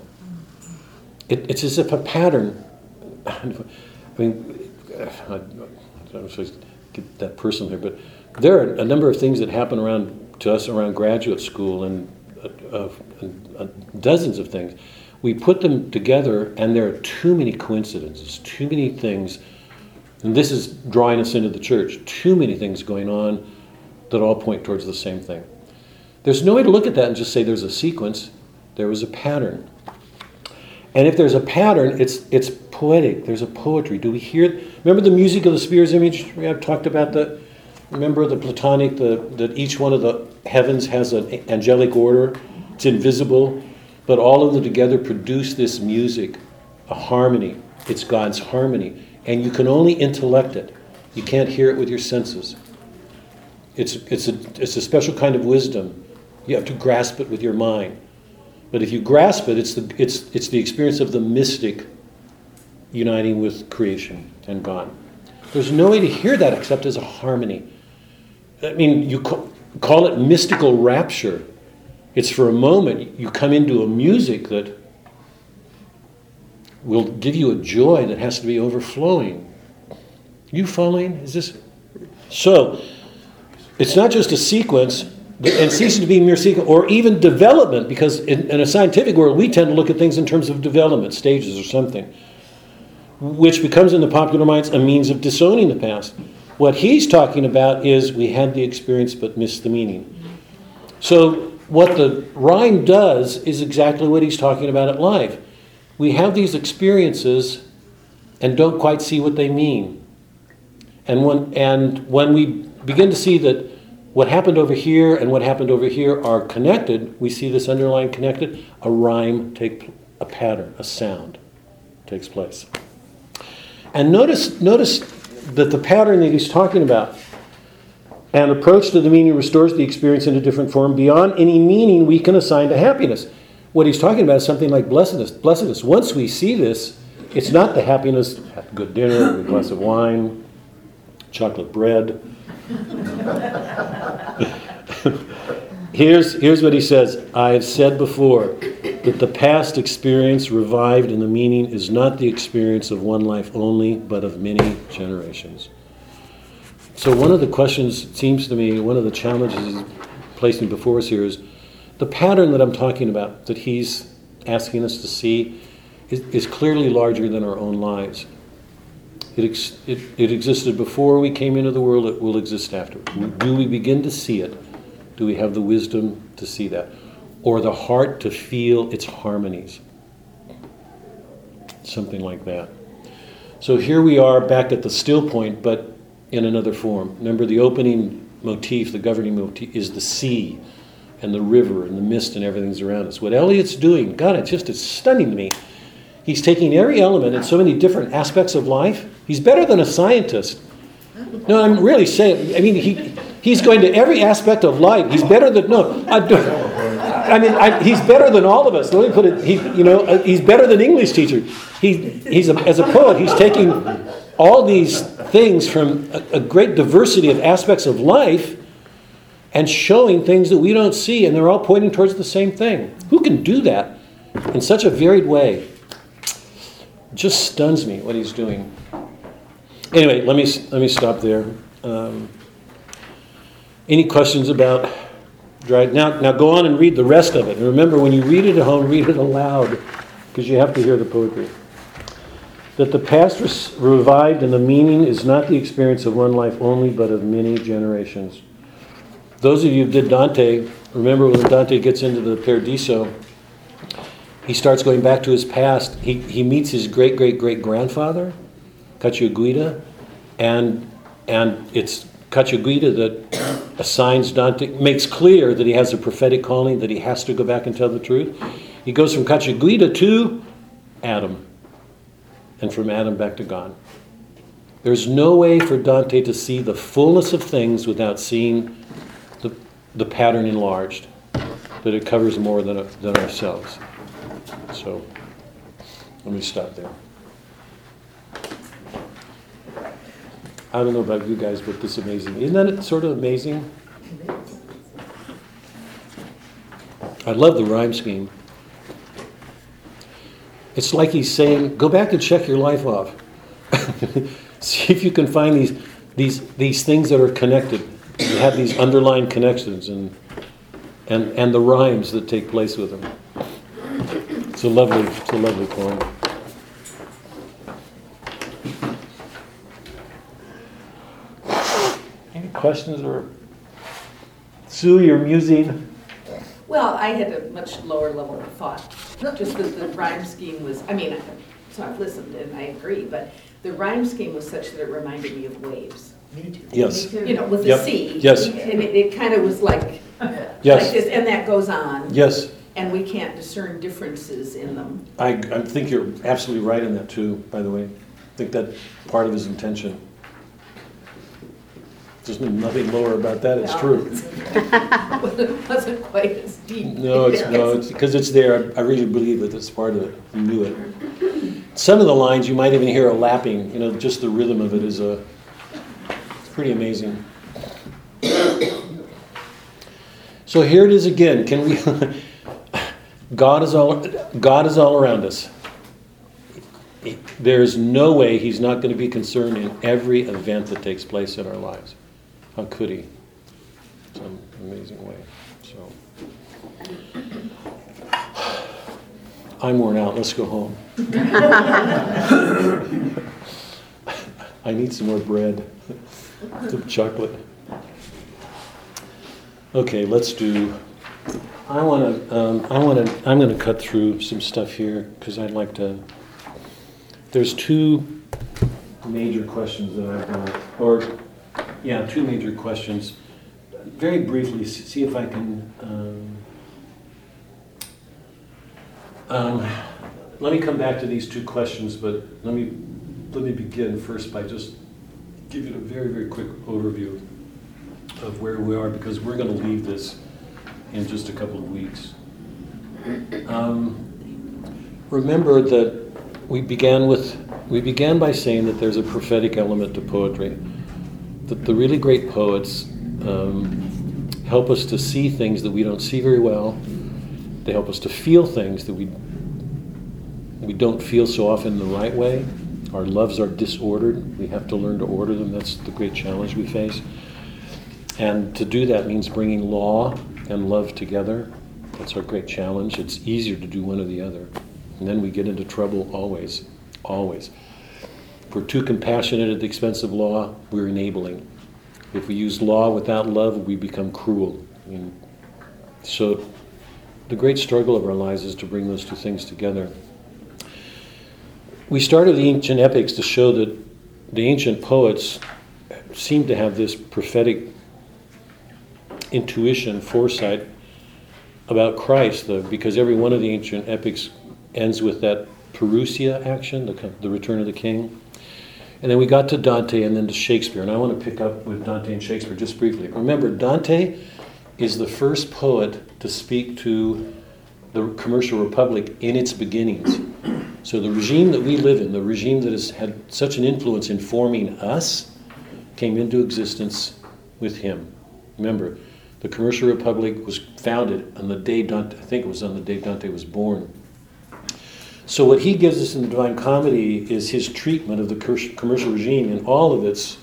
It, it's as if a pattern. I mean, uh, I don't know if I get that personal here, but there are a number of things that happen around to us around graduate school and, uh, dozens of things. We put them together, and there are too many coincidences, too many things. And this is drawing us into the church. Too many things going on that all point towards the same thing. There's no way to look at that and just say there's a sequence, there was a pattern. And if there's a pattern, it's, it's poetic, there's a poetry. Do we hear, remember the music of the Spheres image? We have talked about that. Remember the Platonic, the, that each one of the heavens has an angelic order? It's invisible, but all of them together produce this music, a harmony. It's God's harmony. And you can only intellect it, you can't hear it with your senses. It's, it's, a, it's a special kind of wisdom. You have to grasp it with your mind. But if you grasp it, it's the, it's, it's the experience of the mystic uniting with creation and God. There's no way to hear that except as a harmony. I mean, you ca- call it mystical rapture. It's for a moment. You come into a music that will give you a joy that has to be overflowing. You following? Is this? So, it's not just a sequence and ceases to be mere sequence or even development, because in, in a scientific world, we tend to look at things in terms of development, stages or something, which becomes in the popular minds a means of disowning the past. What he's talking about is we had the experience but missed the meaning. So, what the rhyme does is exactly what he's talking about at life. We have these experiences and don't quite see what they mean. And when, and when we begin to see that what happened over here and what happened over here are connected, we see this underlying connected, a rhyme take a pattern, a sound takes place. And notice, notice that the pattern that he's talking about an approach to the meaning restores the experience in a different form beyond any meaning we can assign to happiness. What he's talking about is something like blessedness. Blessedness. Once we see this, it's not the happiness, good dinner, a glass of wine, chocolate bread. here's, here's what he says I have said before that the past experience revived in the meaning is not the experience of one life only, but of many generations. So, one of the questions, it seems to me, one of the challenges he's placing before us here is the pattern that I'm talking about, that he's asking us to see, is, is clearly larger than our own lives. It, ex, it, it existed before we came into the world, it will exist after. Do we begin to see it? Do we have the wisdom to see that? Or the heart to feel its harmonies? Something like that. So here we are back at the still point, but in another form. Remember, the opening motif, the governing motif, is the sea and the river and the mist and everything's around us. What Eliot's doing, God, it's just is stunning to me. He's taking every element in so many different aspects of life. He's better than a scientist. No, I'm really saying. I mean, he he's going to every aspect of life. He's better than no. I, I mean, I, he's better than all of us. Let me put it. He, you know, uh, he's better than English teacher. He he's a, as a poet. He's taking all these things from a, a great diversity of aspects of life and showing things that we don't see, and they're all pointing towards the same thing. Who can do that in such a varied way? It just stuns me what he's doing. Anyway, let me let me stop there. Um, any questions about dry? Now, now go on and read the rest of it. And remember, when you read it at home, read it aloud because you have to hear the poetry. That the past res- revived and the meaning is not the experience of one life only, but of many generations. Those of you who did Dante, remember when Dante gets into the Paradiso, he starts going back to his past. He, he meets his great great great grandfather, Cacciaguida, and, and it's Cacciaguida that assigns Dante, makes clear that he has a prophetic calling, that he has to go back and tell the truth. He goes from Cacciaguida to Adam, and from Adam back to God. There's no way for Dante to see the fullness of things without seeing the, the pattern enlarged, that it covers more than, than ourselves. So, let me stop there. I don't know about you guys, but this is amazing. Isn't that sort of amazing? I love the rhyme scheme. It's like he's saying, go back and check your life off. See if you can find these, these, these things that are connected. You have these underlying connections and, and, and the rhymes that take place with them. It's a lovely, it's a lovely poem. Any questions or Sue, you're musing. Well, I had a much lower level of thought, just that the rhyme scheme was, I mean, so I've listened and I agree, but the rhyme scheme was such that it reminded me of waves. Me too. Yes, You know, with the Yep, C. yes. And it, it kind of was like, like yes, this, and that goes on. yes. And we can't discern differences in them. I, I think you're absolutely right in that too, by the way. I think that part of his intention. There's nothing lower about that, it's true. It wasn't quite as deep. No, it's, no, it's, because it's there, I really believe that it's part of it, you knew it. Some of the lines, you might even hear a lapping, you know, just the rhythm of it is a, it's pretty amazing. So here it is again, can we, God is all, God is all around us. There's no way he's not going to be concerned in every event that takes place in our lives. How could he? Some amazing way, so. I'm worn out, let's go home. I need some more bread, some chocolate. Okay, let's do, I want to, um, I want to, I'm going to cut through some stuff here because I'd like to, there's two major questions that I've got, or, yeah, two major questions. Very briefly, see if I can, um, um, let me come back to these two questions, but let me, let me begin first by just giving a very, very quick overview of where we are, because we're going to leave this in just a couple of weeks. Um, Remember that we began with, we began by saying that there's a prophetic element to poetry, that the really great poets um, help us to see things that we don't see very well. They help us to feel things that we we don't feel so often the right way. Our loves are disordered. We have to learn to order them. That's the great challenge we face. And to do that means bringing law and love together. That's our great challenge. It's easier to do one or the other. And then we get into trouble always, always. If we're too compassionate at the expense of law, we're enabling. If we use law without love, we become cruel. Mean, so the great struggle of our lives is to bring those two things together. We started the ancient epics to show that the ancient poets seemed to have this prophetic intuition, foresight about Christ, though, because every one of the ancient epics ends with that parousia action, the, the return of the king. And then we got to Dante and then to Shakespeare. And I want to pick up with Dante and Shakespeare just briefly. Remember, Dante is the first poet to speak to the commercial republic in its beginnings. So the regime that we live in, the regime that has had such an influence in forming us, came into existence with him. Remember, the commercial republic was founded on the day Dante, I think it was on the day Dante was born. So what he gives us in the Divine Comedy is his treatment of the commercial regime in all of its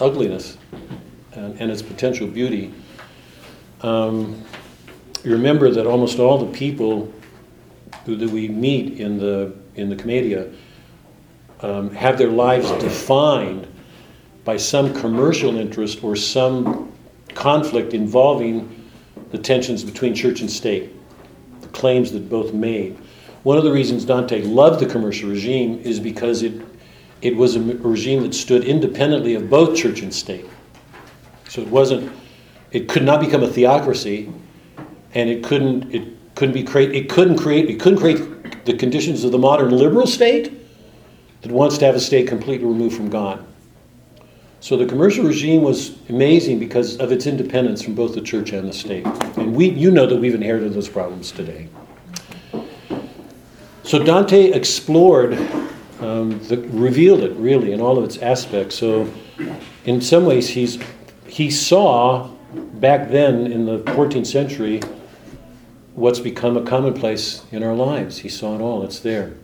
ugliness and, and its potential beauty. Um, you remember that almost all the people who that we meet in the in the Commedia um, have their lives defined by some commercial interest or some conflict involving the tensions between church and state, the claims that both made. One of the reasons Dante loved the commercial regime is because it it was a regime that stood independently of both church and state. So it wasn't it could not become a theocracy and it couldn't it couldn't be create it couldn't create it couldn't create the conditions of the modern liberal state that wants to have a state completely removed from God. So the commercial regime was amazing because of its independence from both the church and the state. And we you know that we've inherited those problems today. So Dante explored um, the, revealed it really in all of its aspects. So in some ways he's he saw back then in the 14th century what's become a commonplace in our lives. He saw it all, it's there.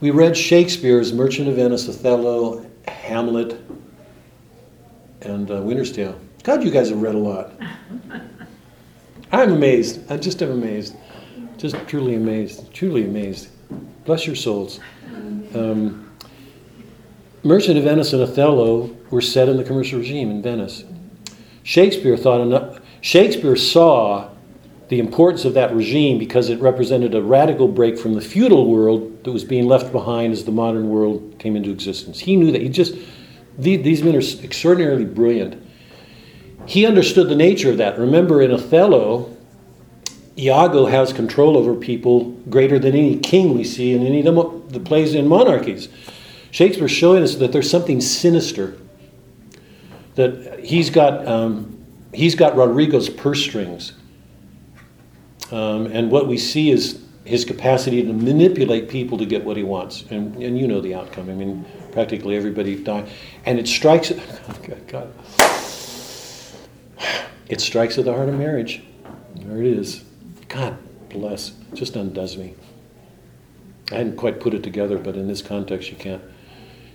We read Shakespeare's Merchant of Venice, Othello, Hamlet, and uh, Winter's Tale. God, you guys have read a lot. I'm amazed. I just am amazed. Just truly amazed. Truly amazed. Bless your souls. Um, Merchant of Venice and Othello were set in the commercial regime in Venice. Shakespeare thought enough, Shakespeare saw the importance of that regime because it represented a radical break from the feudal world that was being left behind as the modern world came into existence. He knew that. He just these men are extraordinarily brilliant. He understood the nature of that. Remember in Othello, Iago has control over people greater than any king we see in any of the- plays in monarchies. Shakespeare's showing us that there's something sinister. That he's got, um, he's got Roderigo's purse strings. Um, and what we see is his capacity to manipulate people to get what he wants. And, and you know the outcome. I mean, practically everybody died. And it strikes, God, it strikes at the heart of marriage. There it is. God bless. Just undoes me. I hadn't quite put it together, but in this context, you can't.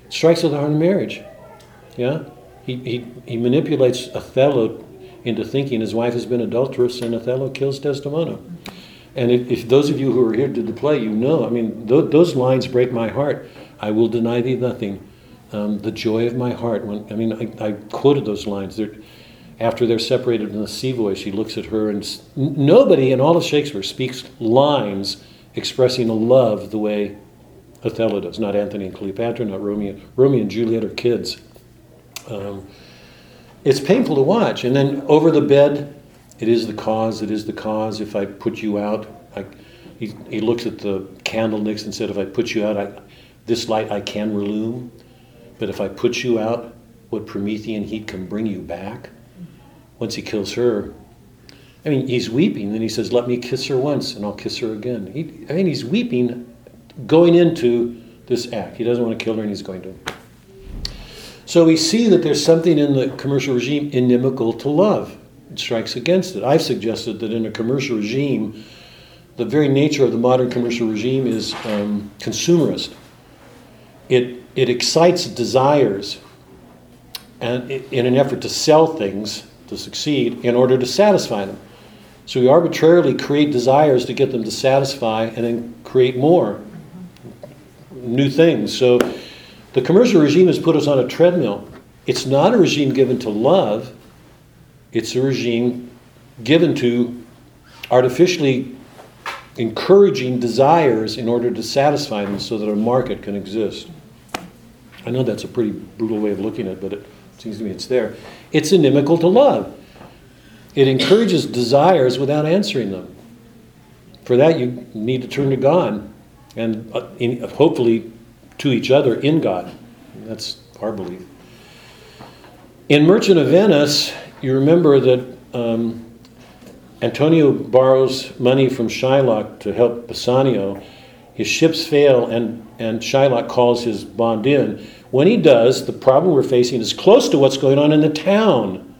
It strikes at the heart of marriage. Yeah? He, he, he manipulates Othello into thinking his wife has been adulterous, and Othello kills Desdemona. And if, if those of you who are here did the play, you know, I mean, th- those lines break my heart. I will deny thee nothing. Um, the joy of my heart. When I mean, I, I quoted those lines. They're, after they're separated in the sea voice, he looks at her, and s- nobody in all of Shakespeare speaks lines expressing a love the way Othello does. Not Antony and Cleopatra, not Romeo. Romeo and Juliet are kids. Um, it's painful to watch. And then over the bed, it is the cause, it is the cause. If I put you out, I, he, he looks at the candle nicks and said, if I put you out, I, this light I can relume. But if I put you out, what Promethean heat can bring you back? Once he kills her, I mean, he's weeping. Then he says, let me kiss her once and I'll kiss her again. He, I mean, he's weeping going into this act. He doesn't want to kill her and he's going to. So we see that there's something in the commercial regime inimical to love. It strikes against it. I've suggested that in a commercial regime, the very nature of the modern commercial regime is um, consumerist. It, it excites desires and i- in an effort to sell things to succeed in order to satisfy them. So we arbitrarily create desires to get them to satisfy and then create more new things. So the commercial regime has put us on a treadmill. It's not a regime given to love, it's a regime given to artificially encouraging desires in order to satisfy them so that a market can exist. I know that's a pretty brutal way of looking at it, but it seems to me it's there. It's inimical to love. It encourages desires without answering them. For that, you need to turn to God and uh, hopefully to each other in God. That's our belief. In Merchant of Venice, you remember that um, Antonio borrows money from Shylock to help Bassanio. His ships fail, and, and Shylock calls his bond in. When he does, the problem we're facing is close to what's going on in the town.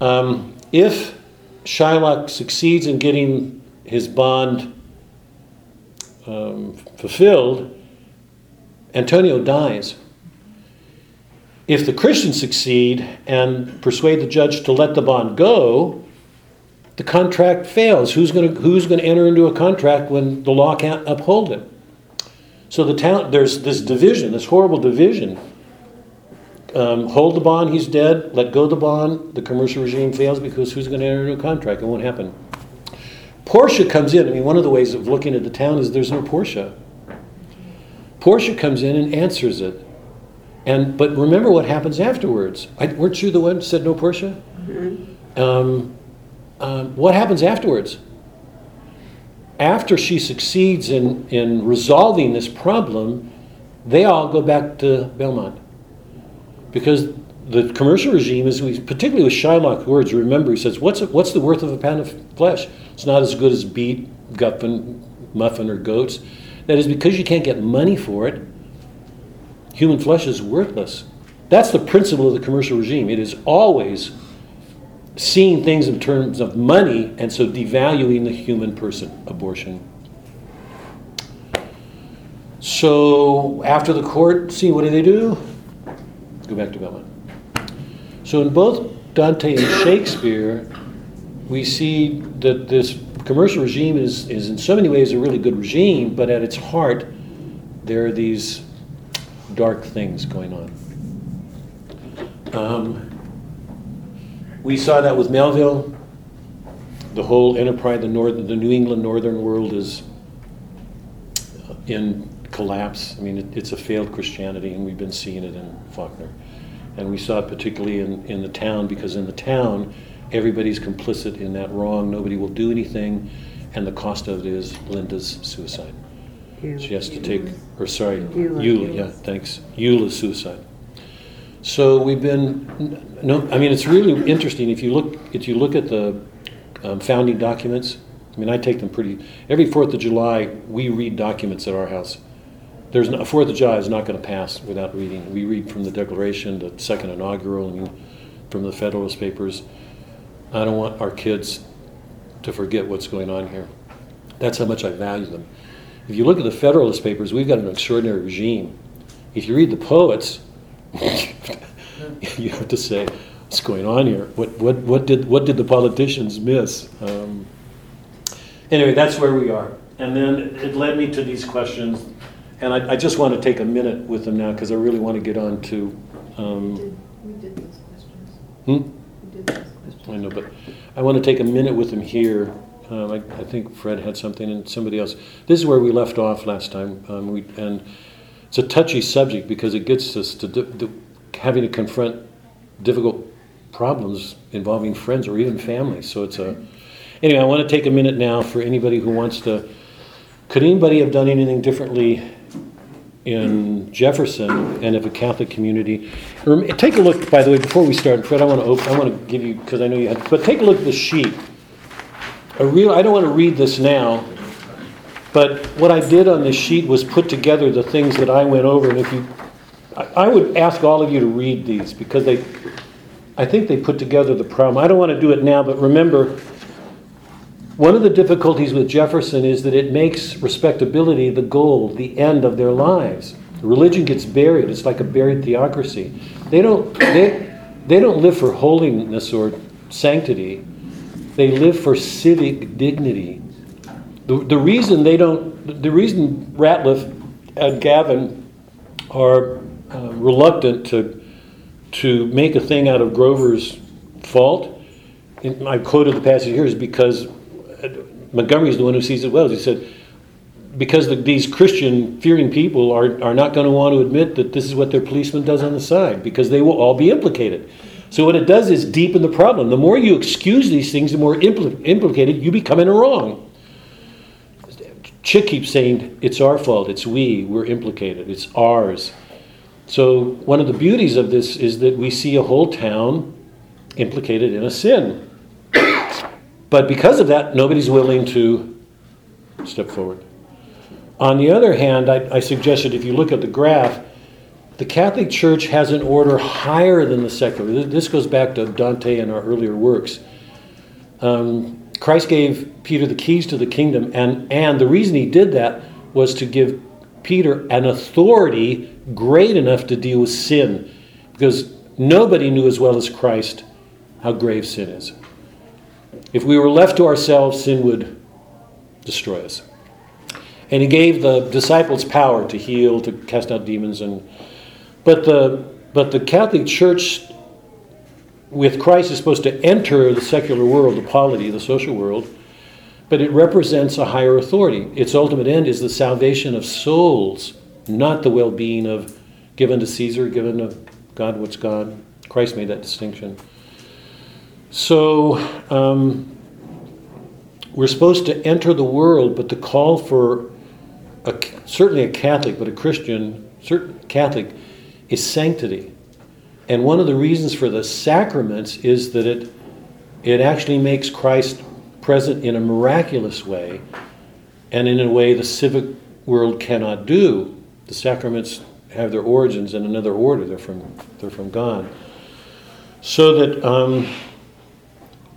Um, if Shylock succeeds in getting his bond um, fulfilled, Antonio dies. If the Christians succeed and persuade the judge to let the bond go, the contract fails. Who's going to who's going to enter into a contract when the law can't uphold it? So the town there's this division, this horrible division. Um, hold the bond, he's dead. Let go the bond, the commercial regime fails because who's going to enter into a contract? It won't happen. Portia comes in. I mean, one of the ways of looking at the town is there's no Portia. Portia comes in and answers it. And but remember what happens afterwards. I, weren't you the one who said no Portia? Um, um, what happens afterwards? After she succeeds in, in resolving this problem, they all go back to Belmont. Because the commercial regime is, particularly with Shylock's words, remember, he says, what's, what's the worth of a pound of flesh? It's not as good as beef, guffin, muffin, or goats. That is because you can't get money for it, human flesh is worthless. That's the principle of the commercial regime. It is always seeing things in terms of money and so devaluing the human person. Abortion. So after the court, see what do they do? Go back to Belmont. So in both Dante and Shakespeare, we see that this commercial regime is, is in so many ways a really good regime, but at its heart, there are these dark things going on. Um, we saw that with Melville. The whole enterprise, the the New England northern world is in collapse. I mean, it, it's a failed Christianity, and we've been seeing it in Faulkner. And we saw it particularly in, in the town, because in the town, everybody's complicit in that wrong. Nobody will do anything, and the cost of it is Linda's suicide. She has to take, or sorry, Eula. Eula, yeah, thanks. Eula's suicide. So we've been, no, I mean, it's really interesting, if you look, if you look at the um, founding documents, I mean, I take them pretty, every Fourth of July, we read documents at our house. There's, no- Fourth of July is not gonna pass without reading. We read from the Declaration, the second inaugural, and from the Federalist Papers. I don't want our kids to forget what's going on here. That's how much I value them. If you look at the Federalist Papers, we've got an extraordinary regime. If you read the poets, you have to say, what's going on here? What, what, what, did, what did the politicians miss? Um, anyway, that's where we are. And then it led me to these questions, and I, I just want to take a minute with them now because I really want to get on to. Um, We did those questions. hmm? We did those questions. I know, but I want to take a minute with them here. Um, I, I think Fred had something and somebody else. This is where we left off last time. Um, we, and it's a touchy subject because it gets us to di- di- having to confront difficult problems involving friends or even family. So it's a. Anyway, I want to take a minute now for anybody who wants to. Could anybody have done anything differently in Jefferson and if a Catholic community. Take a look, by the way, before we start, Fred, I want to open, I want to give you, because I know you had, but take a look at the sheet. A real, I don't want to read this now, but what I did on this sheet was put together the things that I went over, and if you, I, I would ask all of you to read these, because they, I think they put together the problem. I don't want to do it now, but remember, one of the difficulties with Jefferson is that it makes respectability the goal, the end of their lives. Religion gets buried. It's like a buried theocracy. They don't, they, they don't live for holiness or sanctity. They live for civic dignity. The, the reason they don't, the reason Ratliff and Gavin are uh, reluctant to, to make a thing out of Grover's fault, and I quoted the passage here, is because Montgomery is the one who sees it well. He said, because the, these Christian fearing people are, are not going to want to admit that this is what their policeman does on the side, because they will all be implicated. So what it does is deepen the problem. The more you excuse these things, the more impl- implicated you become in a wrong. Chick keeps saying, it's our fault, it's we, we're implicated, it's ours. So one of the beauties of this is that we see a whole town implicated in a sin. But because of that, nobody's willing to step forward. On the other hand, I, I suggested if you look at the graph, the Catholic Church has an order higher than the secular. This goes back to Dante and our earlier works. Um, Christ gave Peter the keys to the kingdom, and, and the reason he did that was to give Peter an authority great enough to deal with sin, because nobody knew as well as Christ how grave sin is. If we were left to ourselves, sin would destroy us. And he gave the disciples power to heal, to cast out demons, and but the but the Catholic Church with Christ is supposed to enter the secular world, the polity, the social world, but it represents a higher authority. Its ultimate end is the salvation of souls, not the well-being of given to Caesar, given to God what's God. Christ made that distinction. So um, we're supposed to enter the world, but the call for a, certainly a Catholic, but a Christian, certain Catholic, is sanctity. And one of the reasons for the sacraments is that it it actually makes Christ present in a miraculous way, and in a way the civic world cannot do. The sacraments have their origins in another order; they're from they're from God. So that um,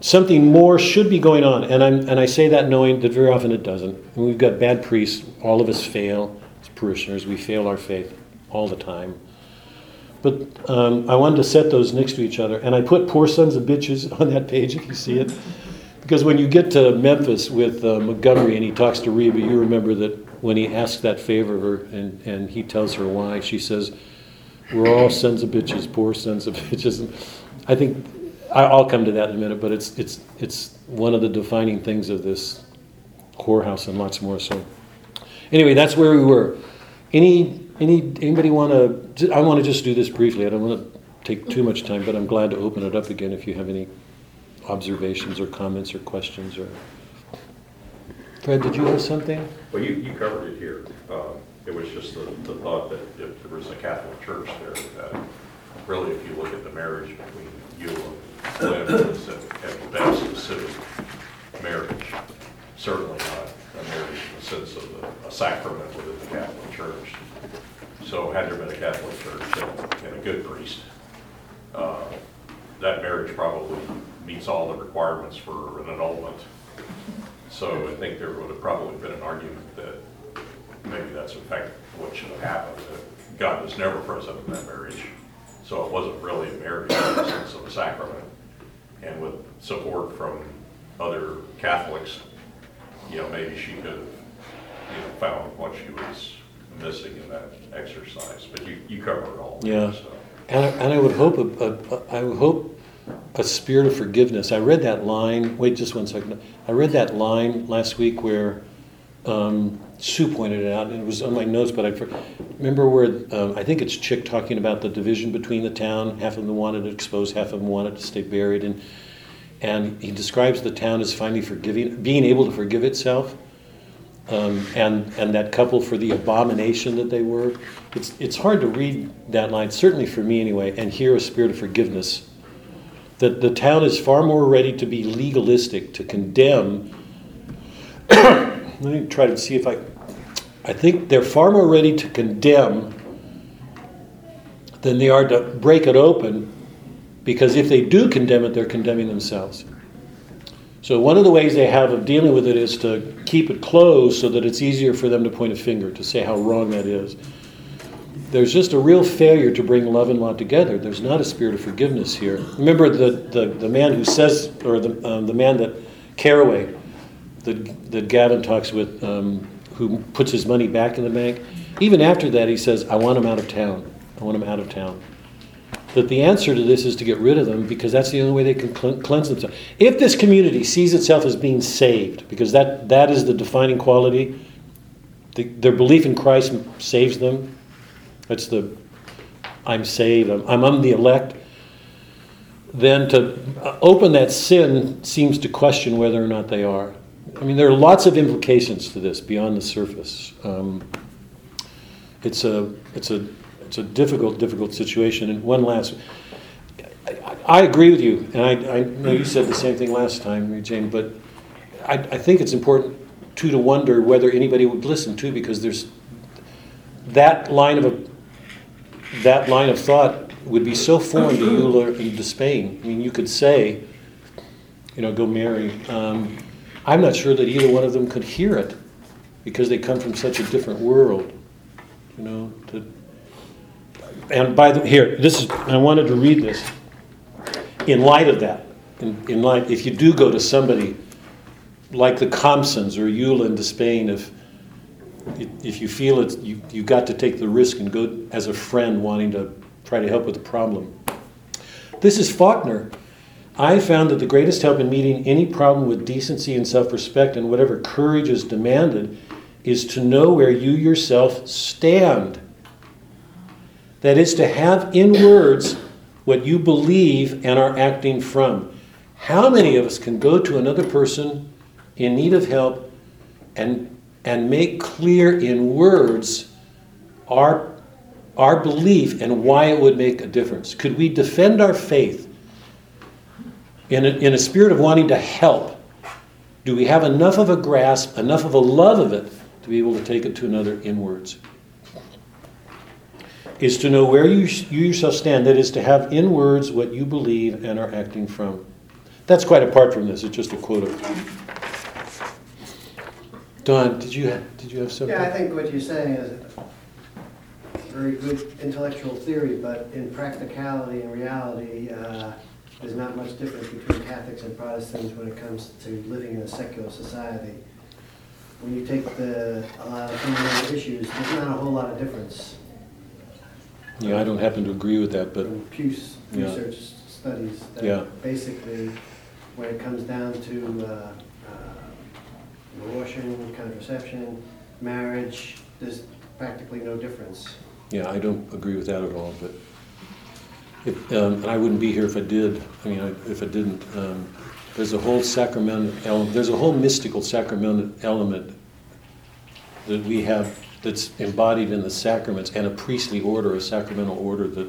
something more should be going on, and I'm and I say that knowing that very often it doesn't. We've got bad priests. All of us fail as parishioners. We fail our faith all the time. But um, I wanted to set those next to each other, and I put "Poor Sons of Bitches" on that page if you see it, because when you get to Memphis with uh, Montgomery and he talks to Reba, you remember that when he asks that favor of her and, and he tells her why, she says, we're all sons of bitches, poor sons of bitches. And I think, I'll come to that in a minute, but it's, it's, it's one of the defining things of this whorehouse and lots more, so. Anyway, that's where we were. Any, any, anybody want to, I want to just do this briefly, I don't want to take too much time, but I'm glad to open it up again if you have any observations or comments or questions or. Fred, did you have something? Well, you, you covered it here. Uh, It was just the, the thought that if there was a Catholic church there, that really, if you look at the marriage between you and Lynn, it's at at best a civic marriage, certainly not a marriage in the sense of a- a sacrament within the Catholic Church. So had there been a Catholic church and and a good priest, uh, that marriage probably meets all the requirements for an annulment. So I think there would have probably been an argument that maybe that's in fact what should have happened, that God was never present in that marriage. So it wasn't really a marriage in the sense of a sacrament. And with support from other Catholics, you know, maybe she could have, you know, found what she was missing in that exercise. But you, you covered it all. Yeah. so. And I, and I would hope, a, a, I would hope a spirit of forgiveness. I read that line, wait just one second. I read that line last week where um, Sue pointed it out, and it was on my notes, but I for- remember where, um, I think it's Chick talking about the division between the town. Half of them wanted to expose, half of them wanted to stay buried. And, and he describes the town as finally forgiving, being able to forgive itself. Um, and, and that couple for the abomination that they were. It's, it's hard to read that line, certainly for me anyway, and hear a spirit of forgiveness. That the town is far more ready to be legalistic, to condemn. Let me try to see if I. I think they're far more ready to condemn than they are to break it open, because if they do condemn it, they're condemning themselves. So one of the ways they have of dealing with it is to keep it closed so that it's easier for them to point a finger to say how wrong that is. There's just a real failure to bring love and law together. There's not a spirit of forgiveness here. Remember the, the, the man who says, or the, um, the man that Caraway, that, that Gavin talks with, um, who puts his money back in the bank. Even after that, he says, I want him out of town. I want him out of town that the answer to this is to get rid of them because that's the only way they can cl- cleanse themselves. If this community sees itself as being saved, because that, that is the defining quality, the, their belief in Christ saves them. That's the I'm saved, I'm, I'm I'm the elect. Then to uh, open that sin seems to question whether or not they are. I mean, there are lots of implications to this beyond the surface. Um, it's a it's a it's a difficult, difficult situation. And one last, I, I agree with you, and I, I know you said the same thing last time, Jane, but I, I think it's important too to wonder whether anybody would listen to because there's that line of a that line of thought would be so foreign to you to Spain. I mean, you could say, you know, go marry. Um, I'm not sure that either one of them could hear it because they come from such a different world. You know, to, and by the here, this is I wanted to read this. In light of that, in, in light, if you do go to somebody like the Compsons or Eula de Spain, if if you feel it, you you got to take the risk and go as a friend wanting to try to help with the problem. This is Faulkner. I found that the greatest help in meeting any problem with decency and self-respect and whatever courage is demanded is to know where you yourself stand. That is to have in words what you believe and are acting from. How many of us can go to another person in need of help and, and make clear in words our, our belief and why it would make a difference? Could we defend our faith in a, in a spirit of wanting to help? Do we have enough of a grasp, enough of a love of it to be able to take it to another in words? is to know where you, you yourself stand. That is to have in words what you believe and are acting from. That's quite apart from this. It's just a quote of. Don, did you did you have something? Yeah, I think what you're saying is a very good intellectual theory, but in practicality and reality, uh, there's not much difference between Catholics and Protestants when it comes to living in a secular society. When you take the, a lot of fundamental issues, there's not a whole lot of difference. Yeah, I don't happen to agree with that, but, From Pew's Yeah. research studies, Yeah. basically, when it comes down to uh, uh, abortion, contraception, marriage, there's practically no difference. yeah, I don't agree with that at all, but um, and I wouldn't be here if I did, I mean, I- if I didn't. Um, There's a whole sacrament element, there's a whole mystical sacrament element that we have that's embodied in the sacraments and a priestly order, a sacramental order that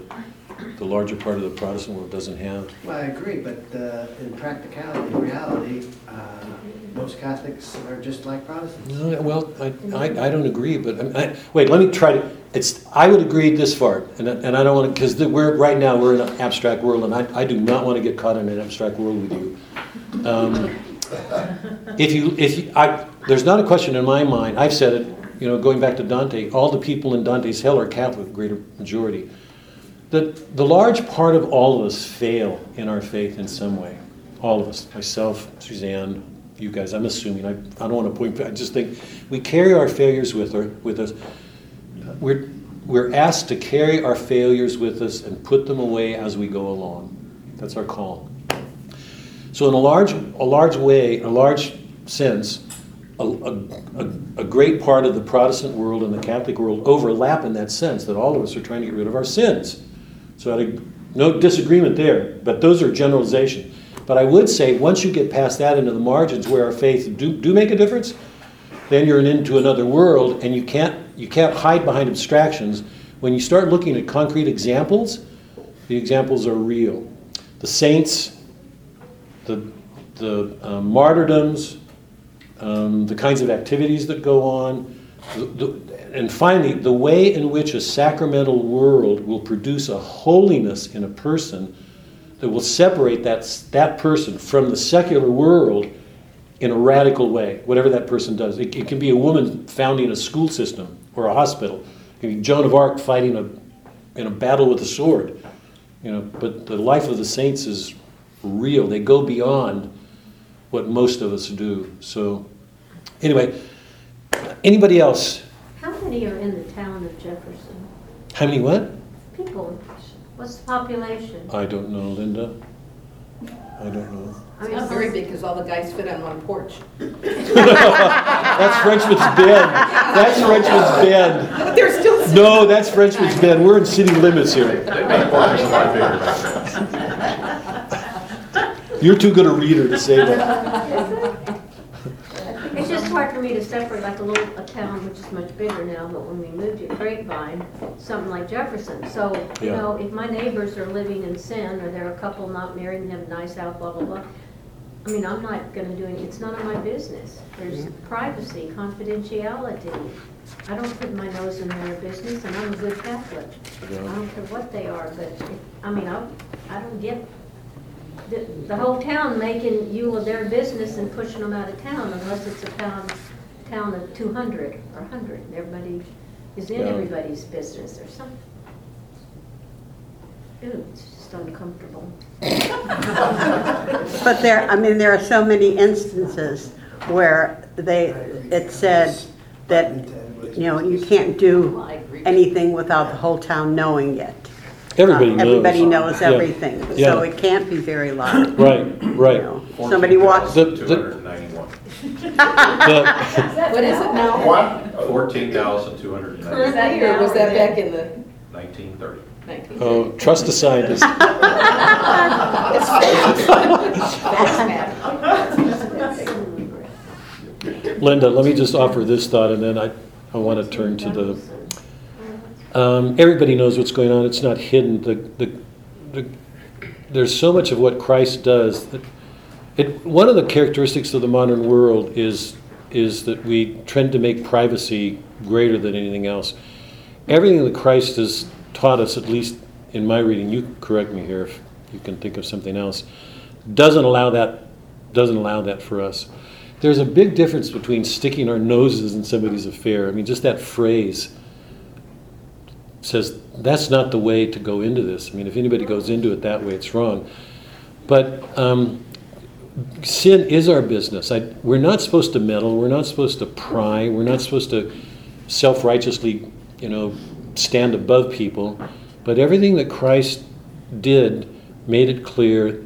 the larger part of the Protestant world doesn't have. Well, I agree, but uh, in practicality, in reality, uh, most Catholics are just like Protestants. No, Well, I, I, I don't agree, but, I, I- wait, let me try to, it's, I would agree this far, and, I- and I don't want to, because we're, right now, we're in an abstract world, and I, I do not want to get caught in an abstract world with you. Um, If you, if you, I, there's not a question in my mind, I've said it, you know, going back to Dante, all the people in Dante's hell are Catholic, greater majority. The, the large part of all of us fail in our faith in some way. All of us, myself, Suzanne, you guys, I'm assuming, I, I don't want to point, I just think we carry our failures with, with us. We're, we're asked to carry our failures with us and put them away as we go along. That's our call. So, in a large, a large way, a large sense, a, a, a great part of the Protestant world and the Catholic world overlap in that sense that all of us are trying to get rid of our sins. So, I, no disagreement there, but those are generalizations. But I would say once you get past that into the margins where our faith do, do make a difference, then you're into another world and you can't, you can't hide behind abstractions. When you start looking at concrete examples, the examples are real. The saints, the, the uh, martyrdoms, um, the kinds of activities that go on, the, the, and finally, the way in which a sacramental world will produce a holiness in a person that will separate that, that person from the secular world in a radical way, whatever that person does. It, it can be a woman founding a school system or a hospital. It can be Joan of Arc fighting a, in a battle with a sword. You know, but the life of the saints is real. They go beyond what most of us do. So, anyway, anybody else? How many are in the town of Jefferson? How many what? People, what's the population? I don't know, Linda. I don't know. I It's mean, not very big because all the guys fit on one porch. That's Frenchman's Bend. That's Frenchman's Bend. But they're still. No, that's Frenchman's Bend. We're in city limits here. They make parking a lot bigger back then. You're too good a reader to say that. It's hard for me to separate like a little, a town which is much bigger now, but when we moved to Grapevine, something like Jefferson. So, you Yeah. know, if my neighbors are living in sin, or they're a couple not married and have a nice house, blah, blah, blah, I mean, I'm not gonna do any, it's none of my business. There's privacy, confidentiality. I don't put my nose in their business, and I'm a good Catholic. I Yeah. don't care what they are, but, if- I mean, I, I don't get the, the whole town making you of their business and pushing them out of town unless it's a town, town of two hundred or hundred, everybody is in Yeah. everybody's business or something. Ew, it's just uncomfortable. But there, I mean, there are so many instances where they, it said that, you know, you can't do anything without the whole town knowing it. Everybody uh, knows. Everybody knows Yeah. everything, so Yeah. it can't be very loud. Right, you right. know. Somebody walks, The- Two hundred and ninety-one. The- What is it now? What? Fourteen thousand two hundred and Was that or was that back in the nineteen thirty. nineteen? Oh, trust the scientist. Linda, let me just offer this thought, and then I, I want to turn to the, um, everybody knows what's going on, it's not hidden. The, the, the, there's so much of what Christ does that, it, one of the characteristics of the modern world is, is that we tend to make privacy greater than anything else. Everything that Christ has taught us, at least in my reading, you correct me here if you can think of something else, doesn't allow that, doesn't allow that for us. There's a big difference between sticking our noses in somebody's affair. I mean, just that phrase says that's not the way to go into this. I mean, if anybody goes into it that way, it's wrong. But um, sin is our business. I, we're not supposed to meddle. We're not supposed to pry. We're not supposed to self-righteously, you know, stand above people. But everything that Christ did made it clear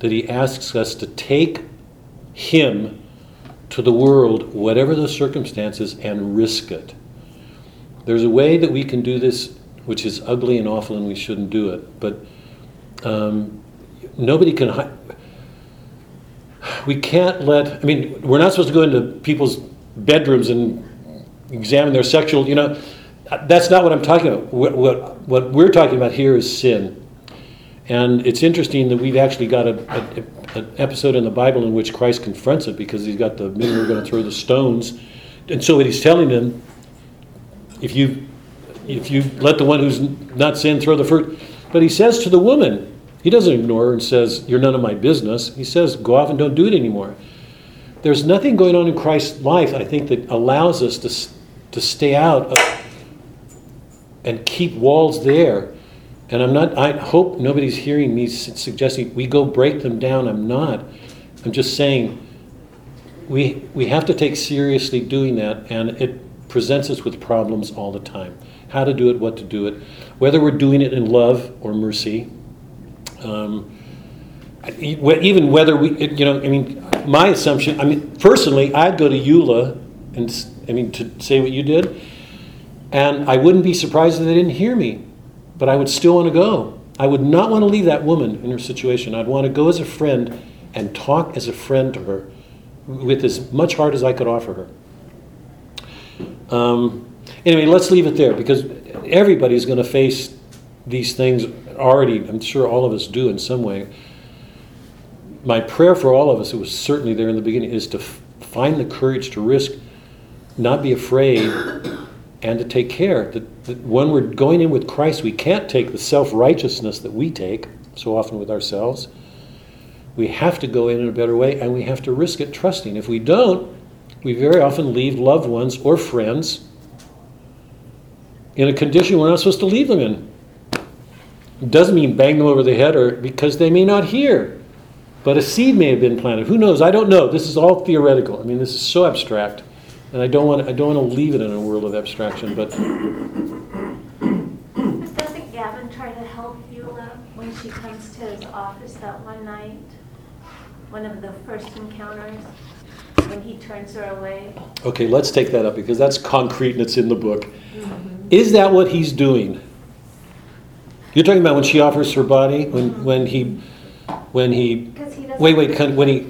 that he asks us to take him to the world, whatever the circumstances, and risk it. There's a way that we can do this, which is ugly and awful, and we shouldn't do it. But um, nobody can. Hi- we can't let. I mean, we're not supposed to go into people's bedrooms and examine their sexual. You know, that's not what I'm talking about. What what, what we're talking about here is sin. And it's interesting that we've actually got a, a, an episode in the Bible in which Christ confronts it because he's got the men who are going to throw the stones. And so he's telling them, if you if you let the one who's not sin throw the first, but he says to the woman, he doesn't ignore her and says, "You're none of my business." He says, "Go off and don't do it anymore." There's nothing going on in Christ's life, I think, that allows us to to stay out of, and keep walls there. And I'm not. I hope nobody's hearing me suggesting we go break them down. I'm not. I'm just saying we we have to take seriously doing that, and it presents us with problems all the time. How to do it, what to do it, whether we're doing it in love or mercy. Um, even whether we, you know, I mean, my assumption. I mean, personally, I'd go to Eula and I mean to say what you did, and I wouldn't be surprised if they didn't hear me, but I would still want to go. I would not want to leave that woman in her situation. I'd want to go as a friend and talk as a friend to her with as much heart as I could offer her. Um, anyway, let's leave it there because everybody's going to face these things already. I'm sure all of us do in some way. My prayer for all of us, it was certainly there in the beginning, is to f- find the courage to risk, not be afraid, and to take care. That, that when we're going in with Christ, we can't take the self righteousness that we take so often with ourselves. We have to go in in a better way, and we have to risk it trusting. If we don't, we very often leave loved ones or friends in a condition we're not supposed to leave them in. It doesn't mean bang them over the head or because they may not hear. But a seed may have been planted. Who knows? I don't know. This is all theoretical. I mean, this is so abstract, and I don't want I don't want to leave it in a world of abstraction. But Doesn't Gavin try to help Eula when she comes to his office that one night? One of the first encounters, when he turns her away? okay, let's take that up because that's concrete and it's in the book. Mm-hmm. Is that what he's doing? You're talking about when she offers her body, when when he when he he. Wait, wait, con- when he,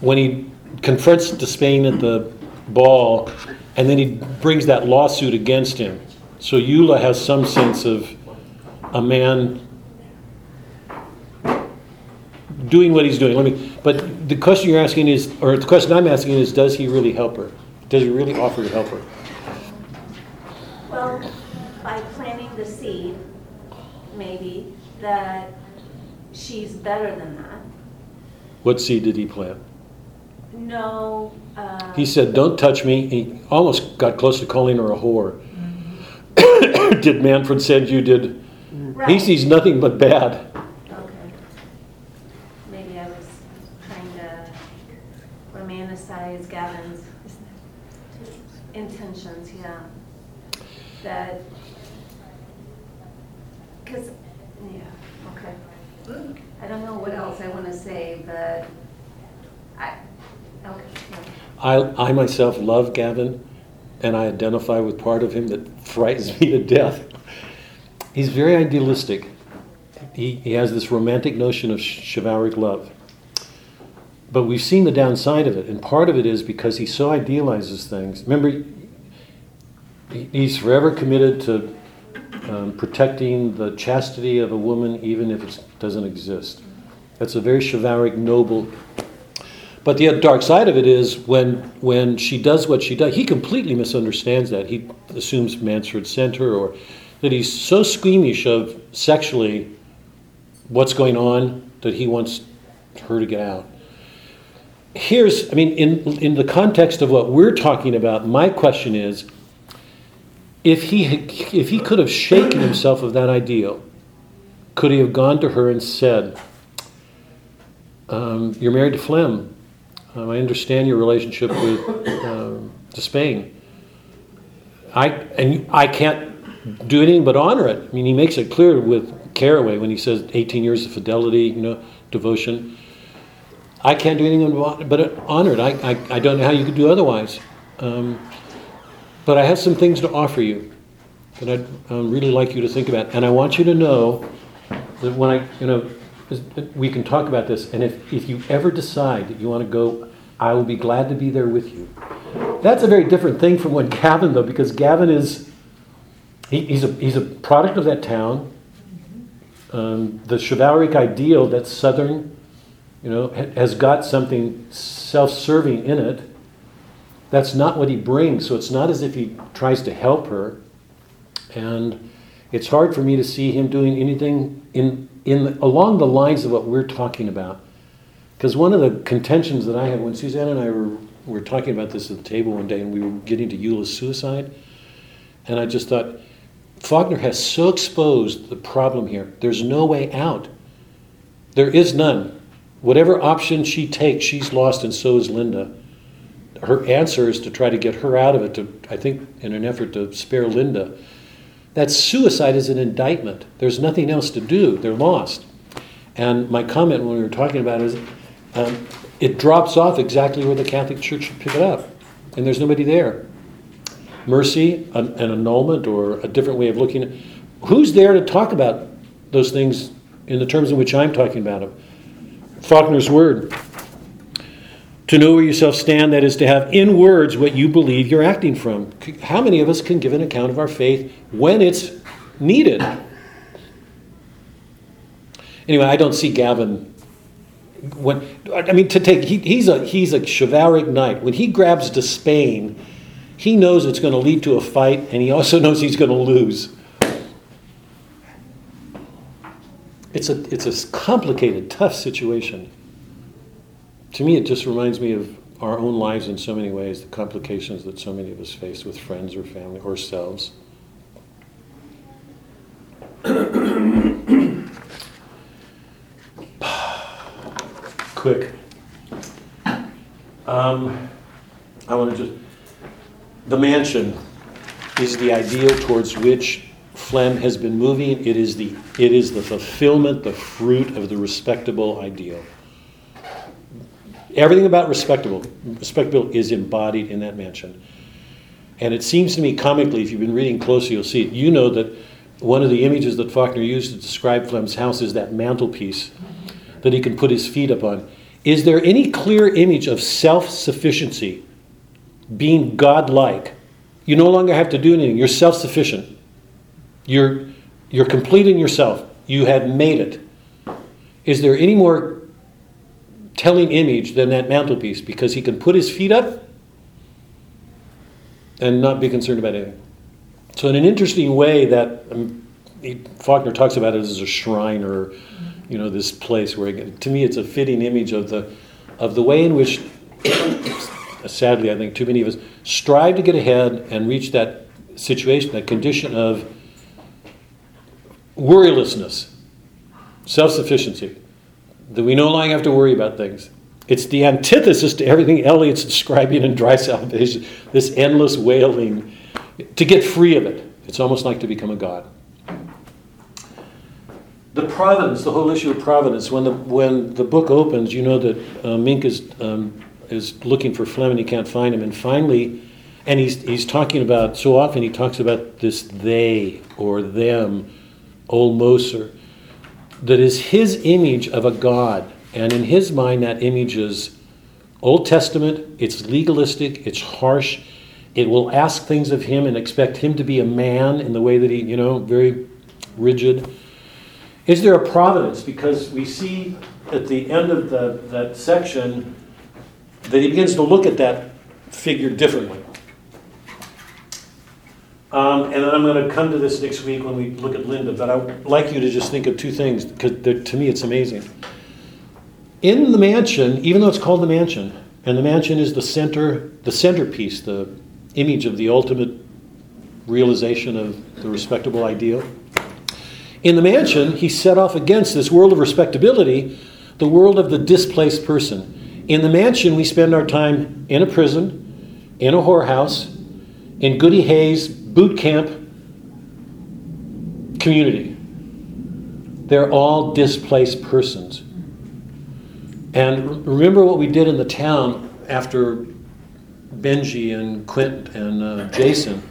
when he confronts de Spain at the ball, and then he brings that lawsuit against him. So Eula has some sense of a man doing what he's doing. Let me, but the question you're asking is, or the question I'm asking is, does he really help her? Does he really offer to help her? Well, by planting the seed, maybe, that she's better than that. What seed did he plant? No, uh. He said, "Don't touch me." He almost got close to calling her a whore. did Manfred send you? Did he sees nothing but bad? Okay. Maybe I was trying to romanticize Gavin's intentions, yeah. That, because, yeah, okay. I don't know what else I want to say, but I, okay. I, I myself love Gavin, and I identify with part of him that frightens me to death. He's very idealistic. He, he has this romantic notion of chivalric love. But we've seen the downside of it, and part of it is because he so idealizes things. Remember, he's forever committed to um, protecting the chastity of a woman, even if it doesn't exist. That's a very chivalric, noble but the dark side of it is when when she does what she does, he completely misunderstands that. He assumes Manfred sent her, or that he's so squeamish of sexually what's going on that he wants her to get out. Here's, I mean, in in the context of what we're talking about, my question is, if he if he could have shaken himself of that ideal, could he have gone to her and said, um, "You're married to Flem. Um, I understand your relationship with um, de Spain. I and I can't do anything but honor it. I mean, he makes it clear with Caraway when he says 18 years of fidelity, you know, devotion. I can't do anything but honor it. I, I, I don't know how you could do otherwise. Um, but I have some things to offer you that I'd um, really like you to think about. And I want you to know that when I, you know, we can talk about this, and if, if you ever decide that you want to go, I will be glad to be there with you. That's a very different thing from what Gavin, though, because Gavin is, he, he's, a, he's a product of that town. Um, the chivalric ideal that's Southern, you know, has got something self serving in it. That's not what he brings, so it's not as if he tries to help her. And it's hard for me to see him doing anything in, in along the lines of what we're talking about. Because one of the contentions that I had when Suzanne and I were, were talking about this at the table one day and we were getting to Eula's suicide, and I just thought, Faulkner has so exposed the problem here. There's no way out. There is none. Whatever option she takes, she's lost, and so is Linda. Her answer is to try to get her out of it, to, I think, in an effort to spare Linda. That suicide is an indictment. There's nothing else to do. They're lost. And my comment when we were talking about it is um, it drops off exactly where the Catholic Church should pick it up, and there's nobody there. Mercy, an, an annulment, or a different way of looking at who's there to talk about those things in the terms in which I'm talking about them. Faulkner's word. To know where yourself stand, that is to have in words what you believe you're acting from. How many of us can give an account of our faith when it's needed? Anyway, I don't see Gavin. When I mean to take, he, he's a he's a chivalric knight. When he grabs de Spain, he knows it's going to lead to a fight, and he also knows he's going to lose. It's a it's a complicated, tough situation to me, it just reminds me of our own lives in so many ways, the complications that so many of us face with friends or family or selves. Quick. Um, I want to just. The mansion is the ideal towards which Flem has been moving. It is the, it is the fulfillment, the fruit of the respectable ideal. Everything about respectable, respectable is embodied in that mansion. And it seems to me comically, if you've been reading closely, you'll see it. You know that one of the images that Faulkner used to describe Flem's house is that mantelpiece that he can put his feet upon. Is there any clear image of self sufficiency, being godlike? You no longer have to do anything, you're self sufficient. You're, you're complete in yourself. You have made it. Is there any more telling image than that mantelpiece because he can put his feet up and not be concerned about anything. So, in an interesting way, that um, he, Faulkner talks about it as a shrine or, you know, this place where, to me, it's a fitting image of the of the way in which, sadly, I think too many of us strive to get ahead and reach that situation, that condition of worrylessness, self sufficiency that we no longer have to worry about things. It's the antithesis to everything Eliot's describing in Dry Salvages, this endless wailing. To get free of it, it's almost like to become a god. The providence, the whole issue of providence, when the, when the book opens, you know that uh, Mink is, um, is looking for Flem and he can't find him. And finally, and he's, he's talking about, so often he talks about this they or them, old Moster that is his image of a God. And in his mind, that image is Old Testament, it's legalistic, it's harsh. It will ask things of him and expect him to be a man in the way that he, you know, very rigid. Is there a providence? Because we see at the end of the, that section that he begins to look at that figure differently. Um, and then I'm going to come to this next week when we look at Linda, but I'd like you to just think of two things because to me it's amazing. In the mansion, even though it's called the mansion, and the mansion is the center, the centerpiece, the image of the ultimate realization of the respectable ideal. In the mansion, he set off against this world of respectability, the world of the displaced person. In the mansion, we spend our time in a prison, in a whorehouse, in Goodyhay's, boot camp, community. They're all displaced persons. And remember what we did in the town after Benjy and Quint and uh, Jason.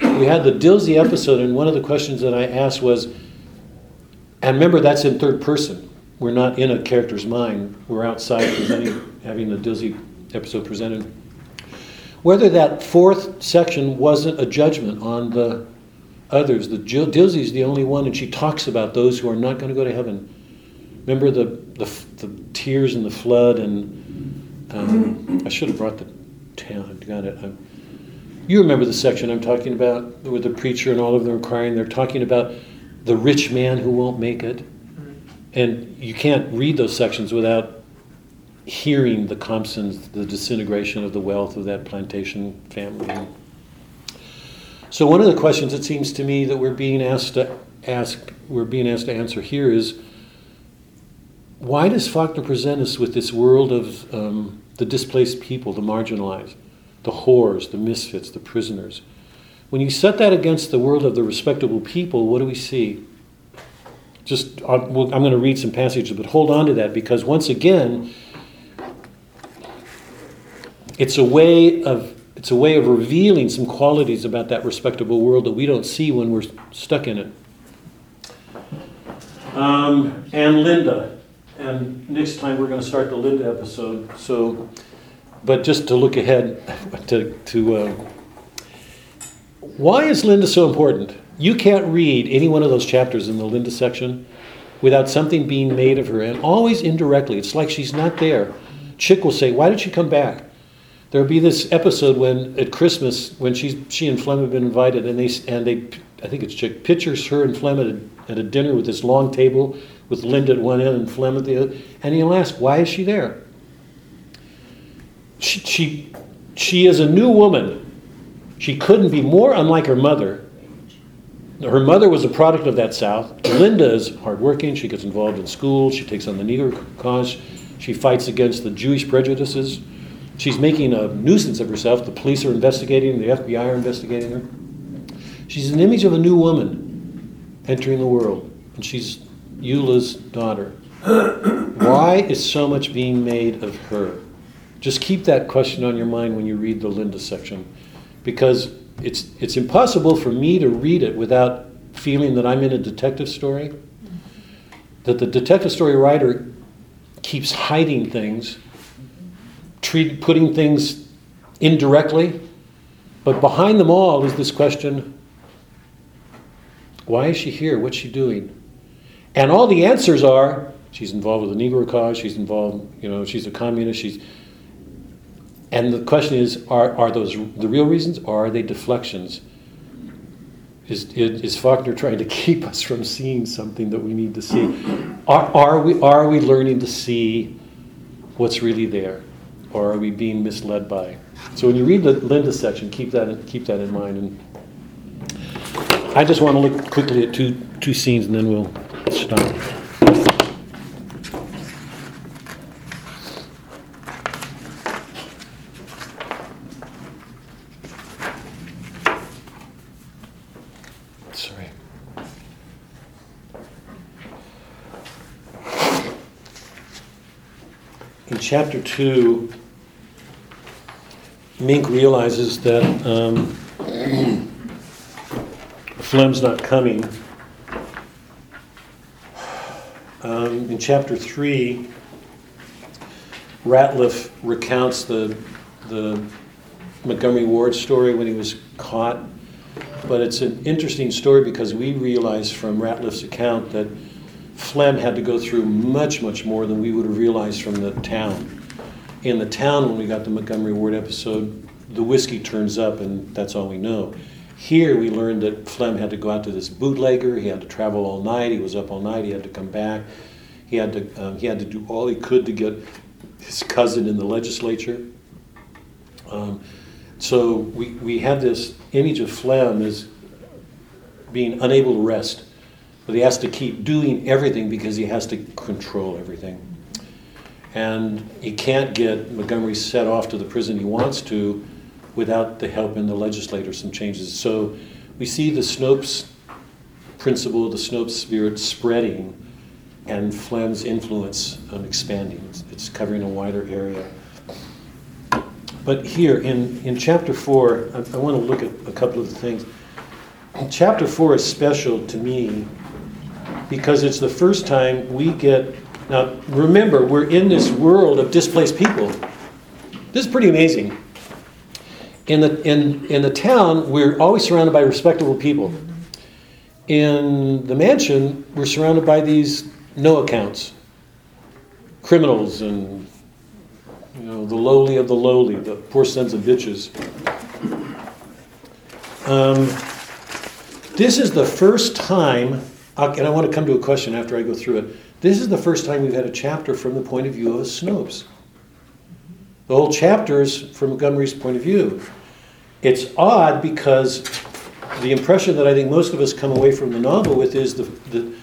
We had the Dilsey episode, and one of the questions that I asked was, and remember that's in third person. We're not in a character's mind. We're outside presenting, having the Dilsey episode presented. Whether that fourth section wasn't a judgment on the others. The Dilsey's the only one, and she talks about those who are not going to go to heaven. Remember the, the, the tears and the flood, and um, I should have brought the town. I got it. I'm, you remember the section I'm talking about with the preacher and all of them crying. They're talking about the rich man who won't make it, and you can't read those sections without hearing the Compsons, the disintegration of the wealth of that plantation family. So one of the questions it seems to me that we're being asked to ask, we're being asked to answer here is, why does Faulkner present us with this world of um, the displaced people, the marginalized, the whores, the misfits, the prisoners? When you set that against the world of the respectable people, what do we see? Just, I'm going to read some passages, but hold on to that because once again, it's a way of it's a way of revealing some qualities about that respectable world that we don't see when we're stuck in it. Um, and Linda, and next time we're going to start the Linda episode. So, but just to look ahead to to uh, why is Linda so important? You can't read any one of those chapters in the Linda section without something being made of her, and always indirectly. It's like she's not there. Chick will say, "Why did she come back?" There'll be this episode when at Christmas when she's she and Flem have been invited, and they and they I think it's Chick pictures her and Flem at a, at a dinner with this long table with Linda at one end and Flem at the other, and he'll ask, "Why is she there?" She she she is a new woman. She couldn't be more unlike her mother. Her mother was a product of that South. Linda is hardworking. She gets involved in school. She takes on the Negro cause. She fights against the Jewish prejudices. She's making a nuisance of herself. The police are investigating, the FBI are investigating her. She's an image of a new woman entering the world, and she's Eula's daughter. Why is so much being made of her? Just keep that question on your mind when you read the Linda section, because it's, it's impossible for me to read it without feeling that I'm in a detective story, that the detective story writer keeps hiding things treat, putting things indirectly. But behind them all is this question why is she here? What's she doing? And all the answers are she's involved with the Negro cause, she's involved, you know, she's a communist, she's. And the question is are, are those the real reasons or are they deflections? Is, is Faulkner trying to keep us from seeing something that we need to see? Are, are, we, are we learning to see what's really there? Or are we being misled by? So when you read the Linda section, keep that keep that in mind. And I just want to look quickly at two two scenes, and then we'll stop. Sorry. In chapter two, Mink realizes that um, Flem's not coming. Um, in chapter three, Ratliff recounts the the Montgomery Ward story when he was caught, but it's an interesting story because we realize from Ratliff's account that Flem had to go through much, much more than we would have realized from the town. In the town, when we got the Montgomery Ward episode, the whiskey turns up, and that's all we know. Here, we learned that Flem had to go out to this bootlegger. He had to travel all night. He was up all night. He had to come back. He had to um, he had to do all he could to get his cousin in the legislature. Um, so we, we have this image of Flem as being unable to rest, but he has to keep doing everything because he has to control everything. And he can't get Montgomery set off to the prison he wants to without the help in the legislature, some changes. So we see the Snopes principle the Snopes spirit spreading and Flem's influence um, expanding. It's, it's covering a wider area. But here in, in chapter four, I, I want to look at a couple of the things. Chapter four is special to me because it's the first time we get. Now, remember, we're in this world of displaced people. This is pretty amazing. In the, in, in the town, we're always surrounded by respectable people. In the mansion, we're surrounded by these no accounts criminals and you know, the lowly of the lowly, the poor sons of bitches. Um, this is the first time, and I want to come to a question after I go through it. This is the first time we've had a chapter from the point of view of Snopes. The whole chapter is from Montgomery's point of view. It's odd because the impression that I think most of us come away from the novel with is the, the,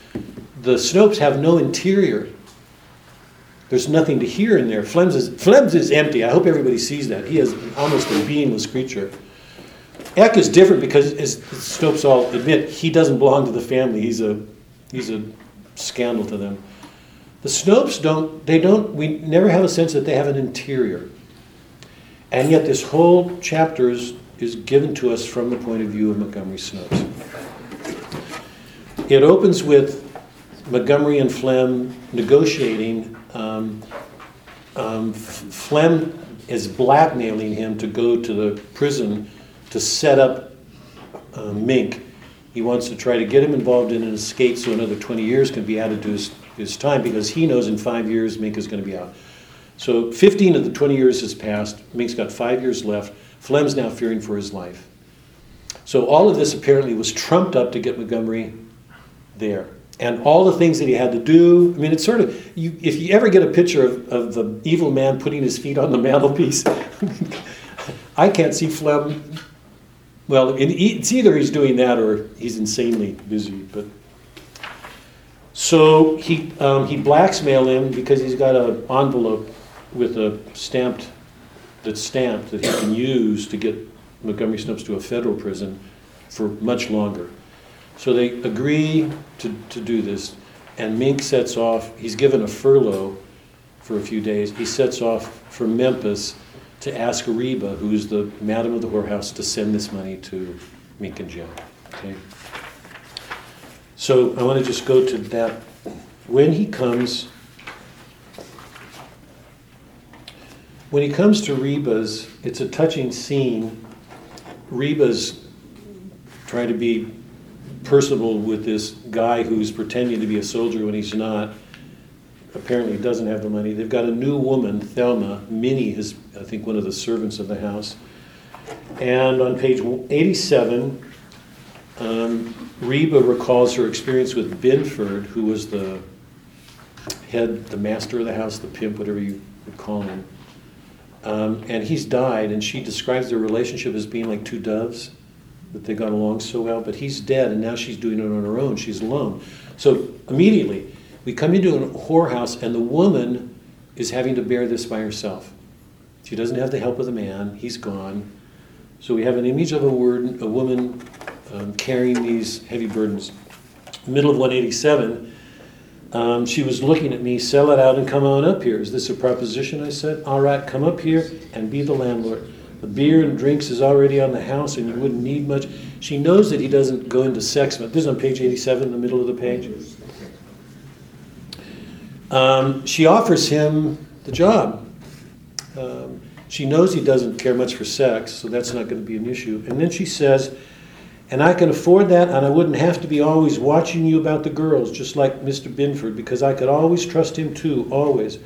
the Snopes have no interior. There's nothing to hear in there. Flem's is, Flem's is empty. I hope everybody sees that. He is almost a beingless creature. Eck is different because, as Snopes all admit, he doesn't belong to the family. He's a, he's a scandal to them. The Snopes don't, they don't, we never have a sense that they have an interior. And yet this whole chapter is, is given to us from the point of view of Montgomery Snopes. It opens with Montgomery and Flem negotiating. Um, um, Flem is blackmailing him to go to the prison to set up uh, Mink. He wants to try to get him involved in an escape so another 20 years can be added to his, his time because he knows in five years Mink is going to be out. So 15 of the 20 years has passed. Mink's got five years left. Flem's now fearing for his life. So all of this apparently was trumped up to get Montgomery there. And all the things that he had to do, I mean, it's sort of, you, if you ever get a picture of, of the evil man putting his feet on the mantelpiece, I can't see Flem. Well, it's either he's doing that or he's insanely busy. But so he um, he blackmailed him because he's got an envelope with a stamped that's stamped that he can use to get Montgomery Snopes to a federal prison for much longer. So they agree to, to do this, and Mink sets off. He's given a furlough for a few days. He sets off for Memphis to ask Reba, who's the madam of the whorehouse, to send this money to Mink and Jim. Okay. So I want to just go to that. When he comes, when he comes to Reba's, it's a touching scene. Reba's trying to be personable with this guy who's pretending to be a soldier when he's not. Apparently doesn't have the money. They've got a new woman, Thelma. Minnie is, I think, one of the servants of the house. And on page 87, um, Reba recalls her experience with Binford, who was the head, the master of the house, the pimp, whatever you would call him. Um, and he's died, and she describes their relationship as being like two doves, that they got along so well. But he's dead, and now she's doing it on her own. She's alone. So immediately, we come into a whorehouse, and the woman is having to bear this by herself. She doesn't have the help of the man, he's gone. So we have an image of a, word, a woman um, carrying these heavy burdens. Middle of 187, um, she was looking at me, sell it out and come on up here. Is this a proposition? I said, all right, come up here and be the landlord. The beer and drinks is already on the house and you wouldn't need much. She knows that he doesn't go into sex, but this is on page 87, in the middle of the page. Um, she offers him the job. Um, she knows he doesn't care much for sex, so that's not going to be an issue. And then she says, and I can afford that, and I wouldn't have to be always watching you about the girls, just like Mr. Binford, because I could always trust him too, always.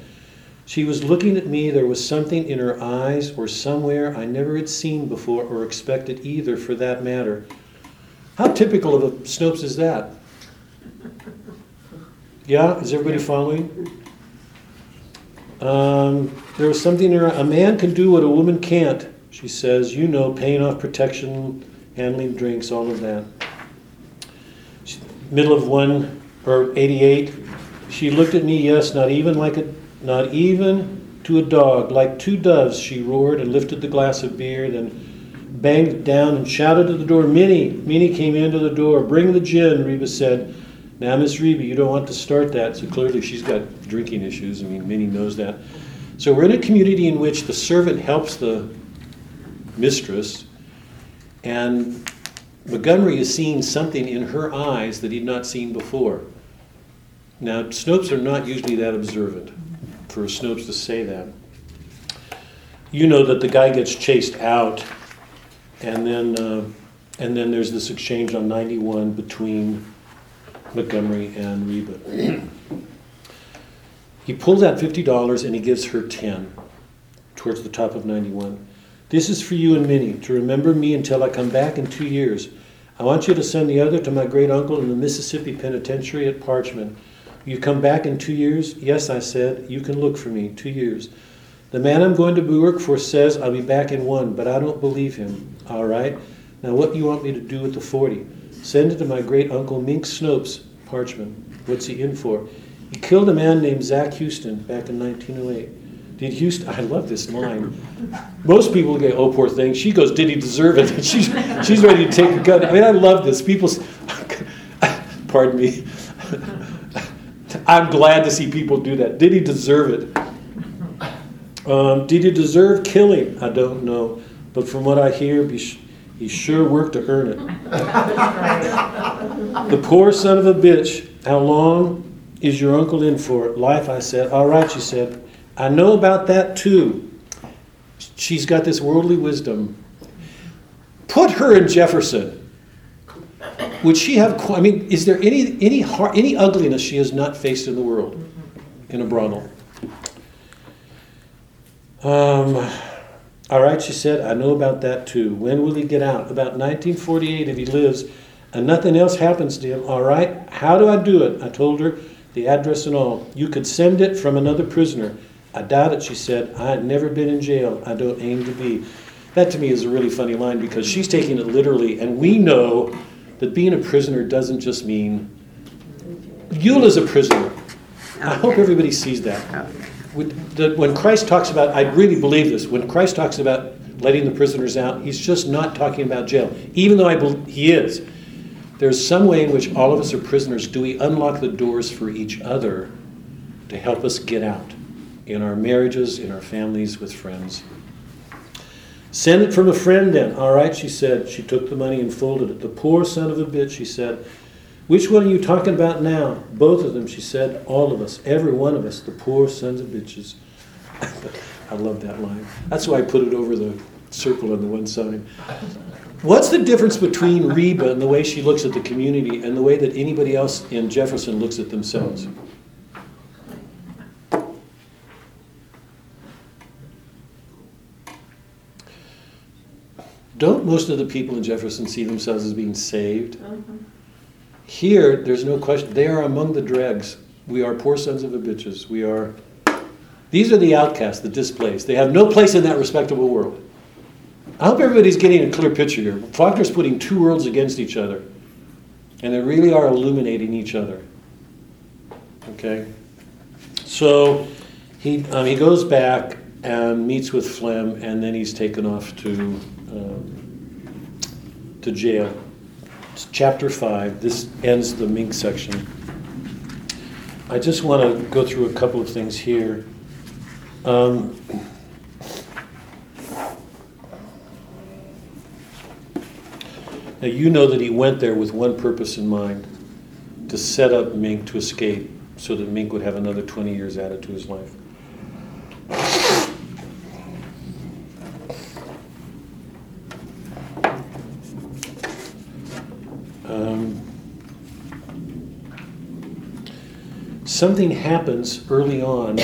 She was looking at me. There was something in her eyes or somewhere I never had seen before or expected either, for that matter. How typical of a Snopes is that? Yeah, is everybody following? Um, there was something in her. A man can do what a woman can't, she says. You know, paying off protection, handling drinks, all of that. Middle of one or 88, she looked at me. Yes, not even like a, not even to a dog, like two doves. She roared and lifted the glass of beer. Then banged it down and shouted at the door, Minnie. Minnie came into the door. Bring the gin, Reba said. Now, Miss Reba, you don't want to start that. So clearly she's got drinking issues. I mean, Minnie knows that. So we're in a community in which the servant helps the mistress, and Montgomery is seeing something in her eyes that he'd not seen before. Now, Snopes are not usually that observant for Snopes to say that. You know that the guy gets chased out, and then, uh, and then there's this exchange on 91 between Montgomery and Reba. he pulls out $50 and he gives her 10 towards the top of 91. This is for you and Minnie to remember me until I come back in two years. I want you to send the other to my great uncle in the Mississippi Penitentiary at Parchman. You come back in two years? Yes, I said. You can look for me. Two years. The man I'm going to work for says I'll be back in one, but I don't believe him. All right. Now, what do you want me to do with the 40? Send it to my great uncle Mink Snopes, Parchman. What's he in for? He killed a man named Zach Houston back in 1908. Did Houston? I love this line. Most people go, "Oh, poor thing." She goes, "Did he deserve it?" And she's she's ready to take a gun. I mean, I love this. People, pardon me. I'm glad to see people do that. Did he deserve it? Um, did he deserve killing? I don't know, but from what I hear, he, he sure worked to earn it. the poor son of a bitch. How long is your uncle in for? Life, I said. All right, she said. I know about that too. She's got this worldly wisdom. Put her in Jefferson. Would she have? I mean, is there any any any ugliness she has not faced in the world in a brothel? Um, all right, she said. I know about that too. When will he get out? About 1948, if he lives, and nothing else happens to him. All right. How do I do it? I told her the address and all. You could send it from another prisoner. I doubt it, she said. I had never been in jail. I don't aim to be. That to me is a really funny line because she's taking it literally, and we know that being a prisoner doesn't just mean. Yule is a prisoner. I hope everybody sees that. When Christ talks about, I really believe this, when Christ talks about letting the prisoners out, he's just not talking about jail, even though I believe he is. There's some way in which all of us are prisoners. Do we unlock the doors for each other to help us get out in our marriages, in our families, with friends? Send it from a friend then. All right, she said. She took the money and folded it. The poor son of a bitch, she said. Which one are you talking about now? Both of them, she said. All of us, every one of us, the poor sons of bitches. I love that line. That's why I put it over the circle on the one side. What's the difference between Reba and the way she looks at the community and the way that anybody else in Jefferson looks at themselves? Don't most of the people in Jefferson see themselves as being saved? Here, there's no question. They are among the dregs. We are poor sons of the bitches. We are. These are the outcasts, the displaced. They have no place in that respectable world. I hope everybody's getting a clear picture here. Faulkner's putting two worlds against each other, and they really are illuminating each other. Okay? So he, um, he goes back and meets with Flem, and then he's taken off to, um, to jail. It's chapter 5. This ends the mink section. I just want to go through a couple of things here. Um, now, you know that he went there with one purpose in mind to set up Mink to escape so that Mink would have another 20 years added to his life. Something happens early on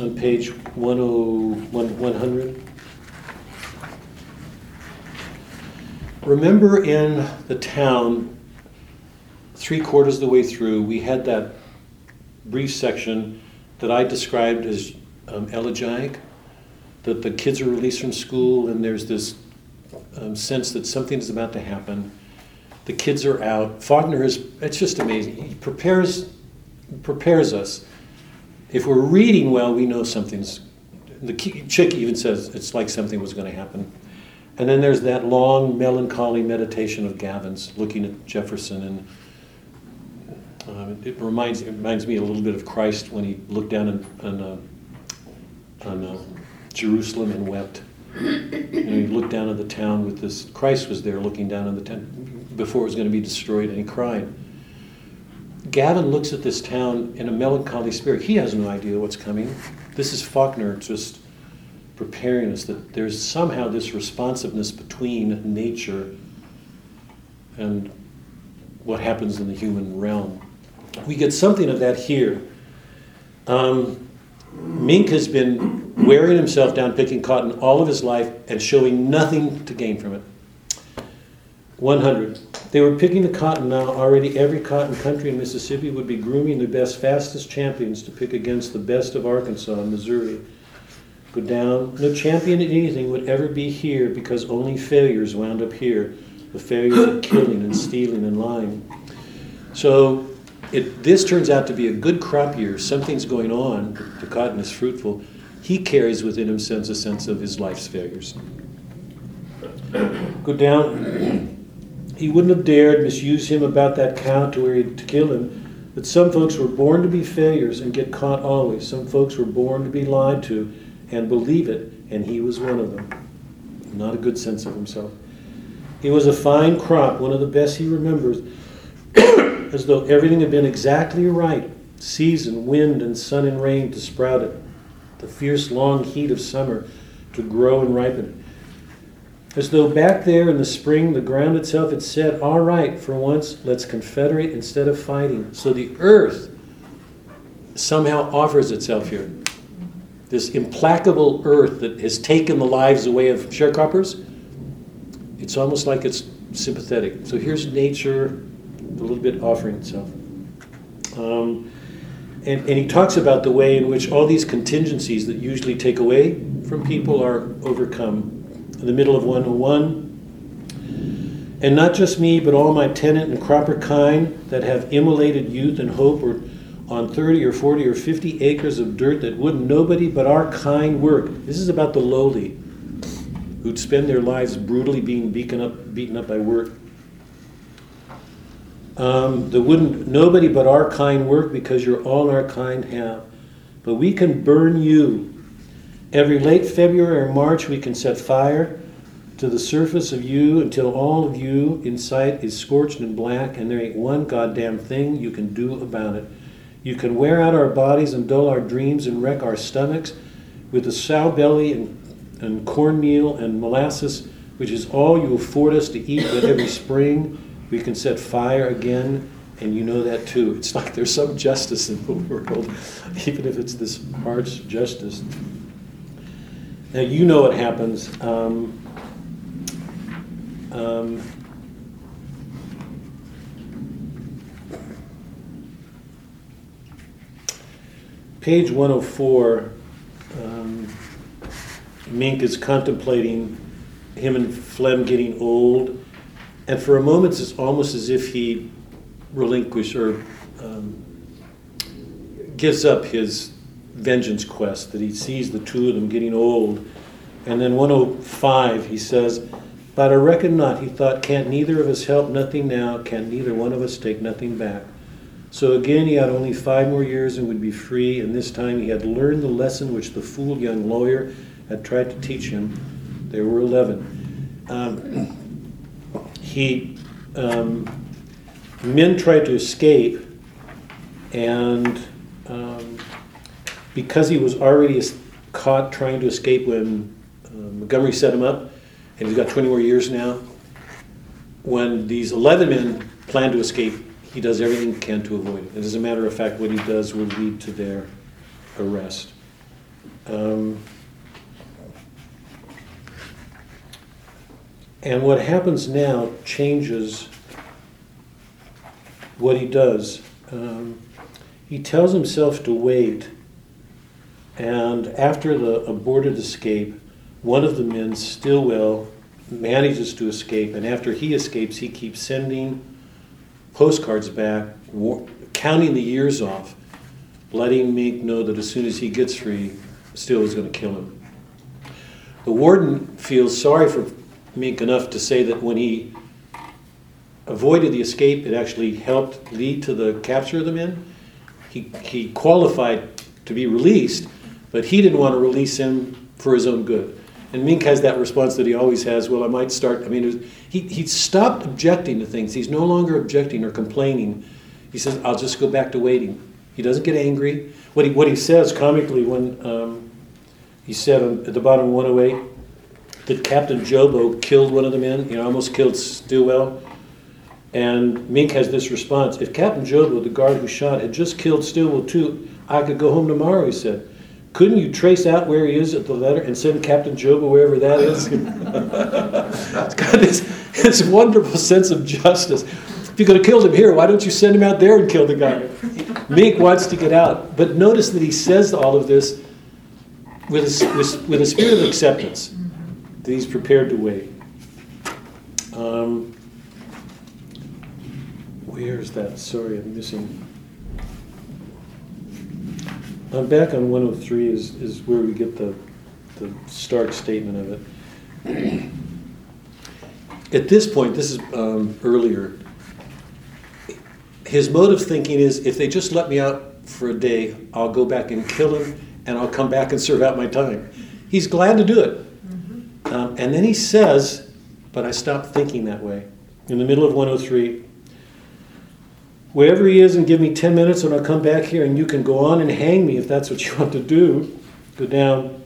on page 101 100. Remember in the town, three quarters of the way through, we had that brief section that I described as um, elegiac, that the kids are released from school and there's this um, sense that something is about to happen. The kids are out. Faulkner is, it's just amazing. He prepares, prepares us. If we're reading well, we know something's, the chick even says it's like something was going to happen. And then there's that long melancholy meditation of Gavin's, looking at Jefferson, and uh, it reminds it reminds me a little bit of Christ when he looked down on, on, uh, on uh, Jerusalem and wept. Know, he looked down at the town with this. Christ was there looking down on the town before it was going to be destroyed, and he cried. Gavin looks at this town in a melancholy spirit. He has no idea what's coming. This is Faulkner just preparing us that there's somehow this responsiveness between nature and what happens in the human realm. We get something of that here. Um, Mink has been wearing himself down picking cotton all of his life and showing nothing to gain from it. 100. They were picking the cotton now. Already every cotton country in Mississippi would be grooming their best, fastest champions to pick against the best of Arkansas and Missouri. Go down. No champion in anything would ever be here because only failures wound up here. The failures of killing and stealing and lying. So it, this turns out to be a good crop year. Something's going on. The cotton is fruitful. He carries within himself a sense of his life's failures. Go down. He wouldn't have dared misuse him about that cow to where he to kill him. But some folks were born to be failures and get caught always. Some folks were born to be lied to and believe it, and he was one of them. Not a good sense of himself. He was a fine crop, one of the best he remembers, as though everything had been exactly right season, wind, and sun and rain to sprout it, the fierce long heat of summer to grow and ripen it. As though back there in the spring, the ground itself had said, All right, for once, let's confederate instead of fighting. So the earth somehow offers itself here. This implacable earth that has taken the lives away of sharecroppers, it's almost like it's sympathetic. So here's nature a little bit offering itself. Um, and, and he talks about the way in which all these contingencies that usually take away from people are overcome. In the middle of 101, and not just me, but all my tenant and cropper kind that have immolated youth and hope or on 30 or 40 or 50 acres of dirt that wouldn't nobody but our kind work. This is about the lowly who'd spend their lives brutally being beaten up, beaten up by work. Um, that wouldn't nobody but our kind work because you're all our kind have. But we can burn you. Every late February or March, we can set fire to the surface of you until all of you in sight is scorched and black, and there ain't one goddamn thing you can do about it. You can wear out our bodies and dull our dreams and wreck our stomachs with the sow belly and, and cornmeal and molasses, which is all you afford us to eat but every spring. We can set fire again, and you know that too. It's like there's some justice in the world, even if it's this harsh justice. Now, you know what happens. Um, um, page 104, um, Mink is contemplating him and Flem getting old, and for a moment it's almost as if he relinquishes or um, gives up his vengeance quest, that he sees the two of them getting old. And then 105, he says, But I reckon not. He thought, Can't neither of us help nothing now? Can neither one of us take nothing back? So again, he had only five more years and would be free, and this time he had learned the lesson which the fool young lawyer had tried to teach him. There were 11. Um, he, um, men tried to escape, and um, because he was already caught trying to escape when uh, Montgomery set him up, and he's got 20 more years now, when these 11 men plan to escape, he does everything he can to avoid it. And as a matter of fact, what he does will lead to their arrest. Um, and what happens now changes what he does. Um, he tells himself to wait, and after the aborted escape, one of the men, Stillwell, manages to escape, and after he escapes, he keeps sending postcards back, war- counting the years off, letting Mink know that as soon as he gets free, Still is going to kill him. The warden feels sorry for Mink enough to say that when he avoided the escape, it actually helped lead to the capture of the men. He, he qualified to be released, but he didn't want to release him for his own good. And Mink has that response that he always has. Well, I might start. I mean, was, he he stopped objecting to things. He's no longer objecting or complaining. He says, "I'll just go back to waiting." He doesn't get angry. What he what he says comically when um, he said at the bottom of 108 that Captain Jobo killed one of the men. You know, almost killed Stillwell. And Mink has this response: If Captain Jobo, the guard who shot, had just killed Stillwell too, I could go home tomorrow. He said. Couldn't you trace out where he is at the letter and send Captain Jobo wherever that is? it's got this, this wonderful sense of justice. If you could have killed him here, why don't you send him out there and kill the guy? Mink wants to get out. But notice that he says all of this with a, with, with a spirit of acceptance, that he's prepared to wait. Um, where's that? Sorry, I'm missing. I'm back on 103 is, is where we get the, the stark statement of it. At this point, this is um, earlier, his mode of thinking is if they just let me out for a day, I'll go back and kill him and I'll come back and serve out my time. He's glad to do it. Um, and then he says, but I stopped thinking that way. In the middle of 103, wherever he is and give me 10 minutes and I'll come back here and you can go on and hang me if that's what you want to do. Go down.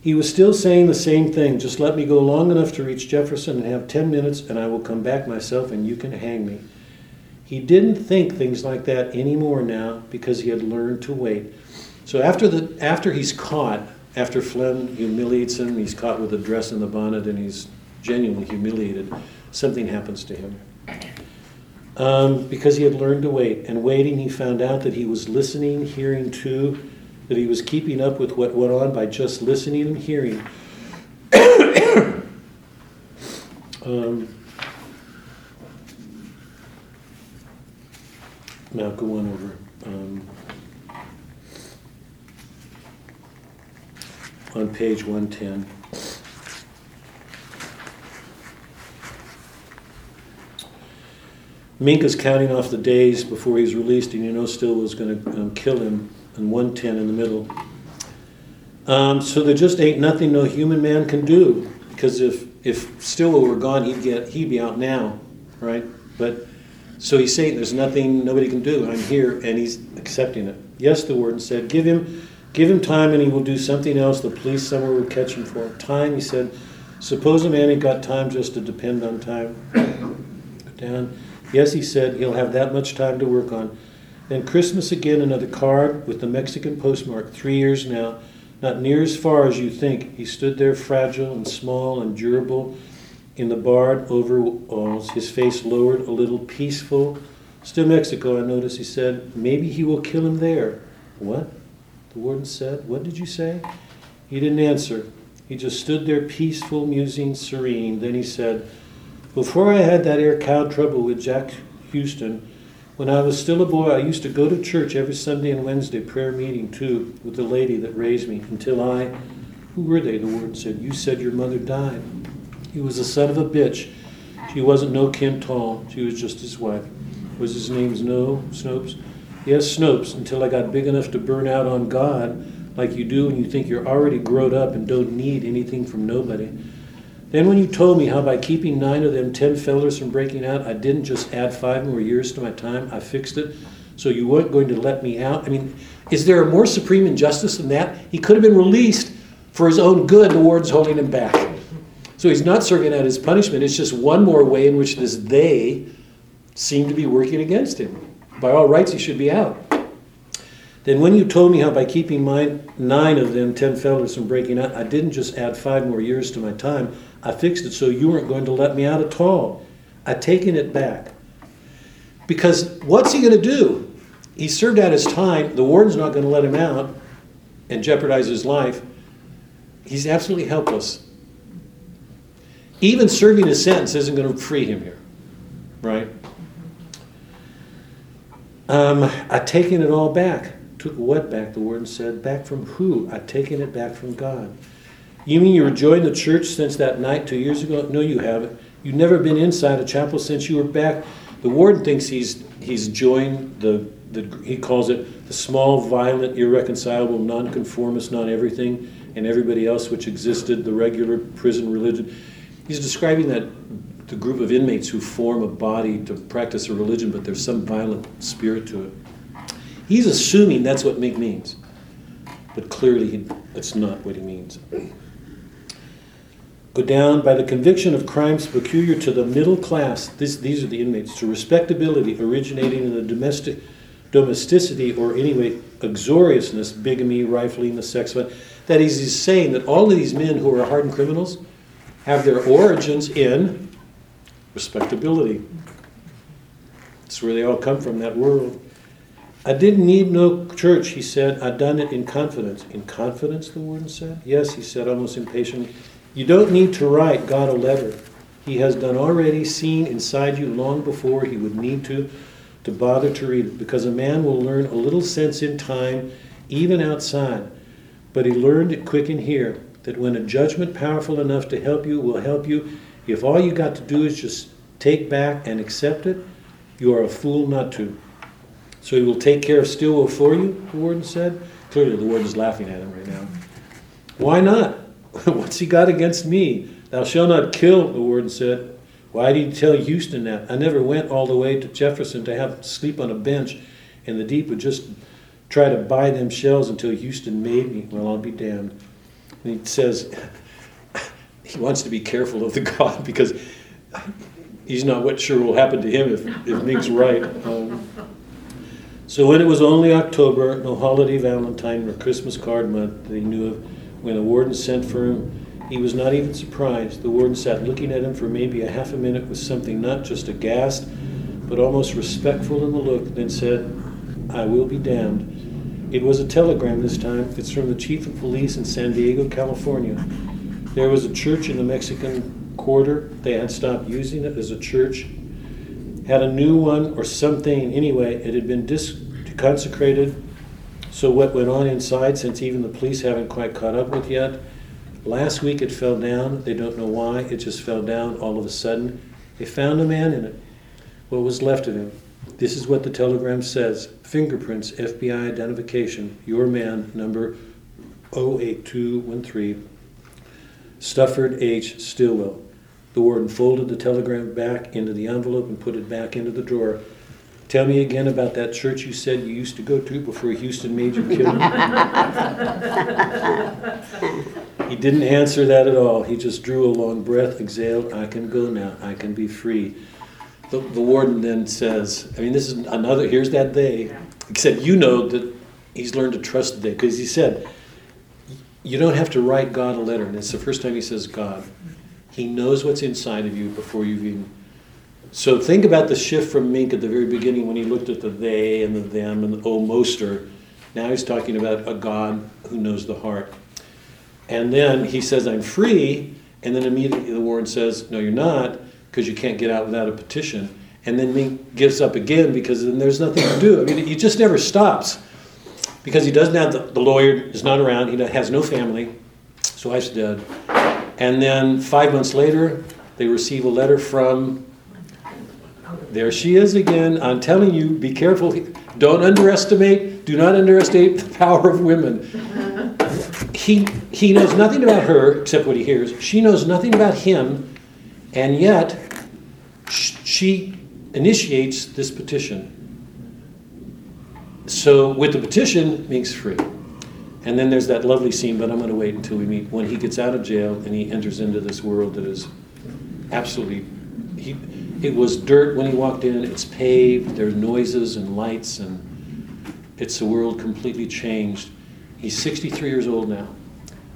He was still saying the same thing. Just let me go long enough to reach Jefferson and have 10 minutes and I will come back myself and you can hang me. He didn't think things like that anymore now because he had learned to wait. So after the after he's caught, after Flem humiliates him, he's caught with a dress and the bonnet and he's genuinely humiliated, something happens to him um, because he had learned to wait. And waiting, he found out that he was listening, hearing too, that he was keeping up with what went on by just listening and hearing. um, now go on over. Um, on page 110. Mink is counting off the days before he's released, and you know Stillwell was going to um, kill him, and 110 in the middle. Um, so there just ain't nothing no human man can do, because if if Stillwell were gone, he'd get he'd be out now, right? But so he's saying there's nothing nobody can do. I'm here, and he's accepting it. Yes, the warden said, give him give him time, and he will do something else. The police somewhere will catch him for. Time, he said. Suppose a man ain't got time just to depend on time. Down. Yes, he said, he'll have that much time to work on. Then Christmas again, another card with the Mexican postmark, three years now, not near as far as you think. He stood there fragile and small and durable in the barred overalls, his face lowered, a little peaceful. Still Mexico, I noticed, he said. Maybe he will kill him there. What? The warden said. What did you say? He didn't answer. He just stood there peaceful, musing, serene. Then he said, before I had that air cow trouble with Jack Houston, when I was still a boy, I used to go to church every Sunday and Wednesday, prayer meeting too, with the lady that raised me, until I. Who were they? The warden said. You said your mother died. He was a son of a bitch. She wasn't no Kim Tall. She was just his wife. Was his name Snow? Snopes? Yes, Snopes, until I got big enough to burn out on God, like you do when you think you're already growed up and don't need anything from nobody. Then when you told me how by keeping nine of them ten fellers from breaking out, I didn't just add five more years to my time, I fixed it. So you weren't going to let me out. I mean, is there a more supreme injustice than that? He could have been released for his own good. The warden's holding him back. So he's not serving out his punishment. It's just one more way in which this they seem to be working against him. By all rights, he should be out. Then when you told me how by keeping nine of them, ten fellers from breaking out, I didn't just add five more years to my time, I fixed it so you weren't going to let me out at all. I've taken it back. Because what's he going to do? He served out his time. The warden's not going to let him out and jeopardize his life. He's absolutely helpless. Even serving his sentence isn't going to free him here, right? Um, I've taken it all back. Took what back? The warden said. Back from who? I've taken it back from God. You mean you joined the church since that night two years ago? No, you haven't. You've never been inside a chapel since you were back. The warden thinks he's he's joined the, the he calls it the small, violent, irreconcilable, nonconformist, non-everything, and everybody else which existed, the regular prison religion. He's describing that the group of inmates who form a body to practice a religion, but there's some violent spirit to it. He's assuming that's what Mink means, but clearly he, that's not what he means. Go down by the conviction of crimes peculiar to the middle class. This, these are the inmates to respectability originating in the domestic domesticity or anyway uxoriousness, bigamy, rifling, the sex That is, he's saying that all of these men who are hardened criminals have their origins in respectability. That's where they all come from, that world. I didn't need no church, he said. I done it in confidence. In confidence, the warden said? Yes, he said, almost impatiently. You don't need to write God a letter. He has done already seen inside you long before. He would need to to bother to read it because a man will learn a little sense in time even outside. But he learned it quick in here that when a judgment powerful enough to help you will help you. If all you got to do is just take back and accept it you are a fool not to. So he will take care of Stillwell for you the warden said. Clearly the warden's laughing at him right now. Why not what's he got against me thou shalt not kill the warden said why did he tell Houston that? I never went all the way to Jefferson to have sleep on a bench in the deep would just try to buy them shells until Houston made me. Well, I'll be damned. And he says he wants to be careful of the God because he's not what sure will happen to him if, if Nick's right. Um, so when it was only October, no holiday Valentine or Christmas card month he knew of, when the warden sent for him, he was not even surprised. The warden sat looking at him for maybe a half a minute with something not just aghast, but almost respectful in the look, then said, I will be damned. It was a telegram this time. It's from the chief of police in San Diego, California. There was a church in the Mexican quarter. They had stopped using it as a church. Had a new one or something. Anyway, it had been consecrated. So what went on inside, since even the police haven't quite caught up with yet, Last week it fell down. They don't know why. It just fell down all of a sudden. They found a man in it. What was left of him? This is what the telegram says fingerprints, FBI identification, your man, number 08213, Shuford H. Stillwell. The warden folded the telegram back into the envelope and put it back into the drawer. Tell me again about that church you said you used to go to before Houston made you kill him. he didn't answer that at all. He just drew a long breath, exhaled, I can go now, I can be free. The, the warden then says, I mean, this is another, here's that they. Except you know that he's learned to trust the they, because he said, you don't have to write God a letter. And it's the first time he says God. He knows what's inside of you before you've even so think about the shift from Mink at the very beginning when he looked at the they and the them and the oh moster. Now he's talking about a God who knows the heart. And then he says, I'm free. And then immediately the warden says, No, you're not, because you can't get out without a petition. And then Mink gives up again because then there's nothing to do. I mean, he just never stops because he doesn't have the, the lawyer is not around. He has no family. His wife's dead. And then five months later, they receive a letter from there she is again. I'm telling you, be careful. Don't underestimate, do not underestimate the power of women. He, he knows nothing about her except what he hears. She knows nothing about him, and yet she initiates this petition. So, with the petition, Mink's free. And then there's that lovely scene, but I'm going to wait until we meet when he gets out of jail and he enters into this world that is absolutely. He, it was dirt when he walked in, it's paved, there are noises and lights, and it's a world completely changed. He's 63 years old now.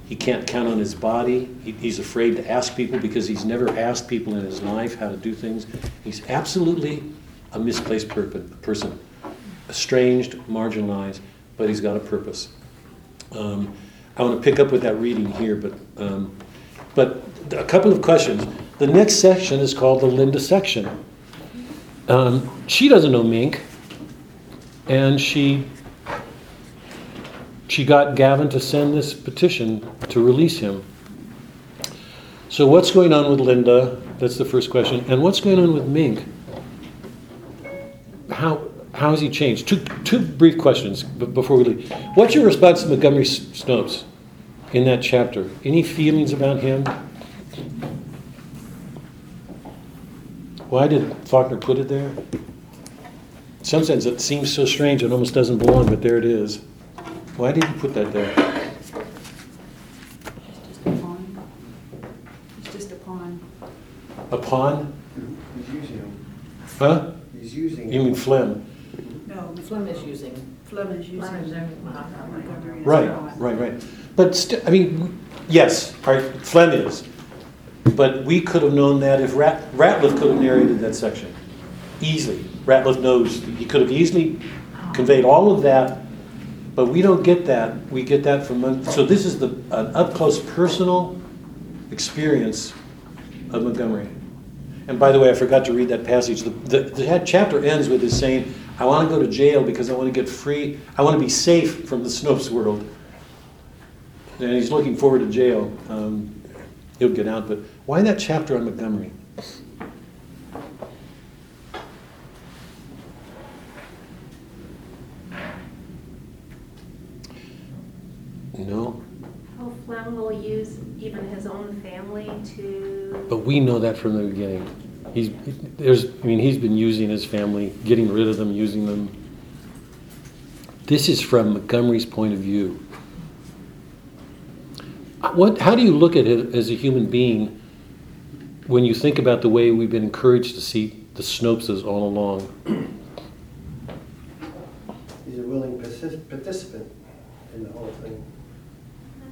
He can't count on his body. He, he's afraid to ask people because he's never asked people in his life how to do things. He's absolutely a misplaced person, estranged, marginalized, but he's got a purpose. Um, I want to pick up with that reading here, but um, but a couple of questions. The next section is called the Linda section. Um, she doesn't know Mink, and she she got Gavin to send this petition to release him. So what's going on with Linda? That's the first question. And what's going on with Mink? How, how has he changed? Two, two brief questions before we leave. What's your response to Montgomery Snopes in that chapter? Any feelings about him? Why did Faulkner put it there? In some sense, it seems so strange, it almost doesn't belong, but there it is. Why did he put that there? Just a pawn. It's just a pawn. A pawn? He's using them. Huh? He's using You mean them. Flem? No, Flem is using, Flem is using. Flem is there. Montgomery Right, right, right. But still, I mean, yes, all right, Flem is. But we could have known that if Rat, Ratliff could have narrated that section easily. Ratliff knows, he could have easily conveyed all of that, but we don't get that. We get that from, so this is the, an up-close personal experience of Montgomery. And by the way, I forgot to read that passage. The, the, the chapter ends with his saying, I want to go to jail because I want to get free, I want to be safe from the Snopes world. And he's looking forward to jail. Um, he'll get out, but why that chapter on Montgomery? No, How Flem will use even his own family to, but we know that from the beginning. He's there's, I mean, he's been using his family, getting rid of them, using them. This is from Montgomery's point of view. What, how do you look at it as a human being when you think about the way we've been encouraged to see the Snopeses all along? He's a willing partic- participant in the whole thing.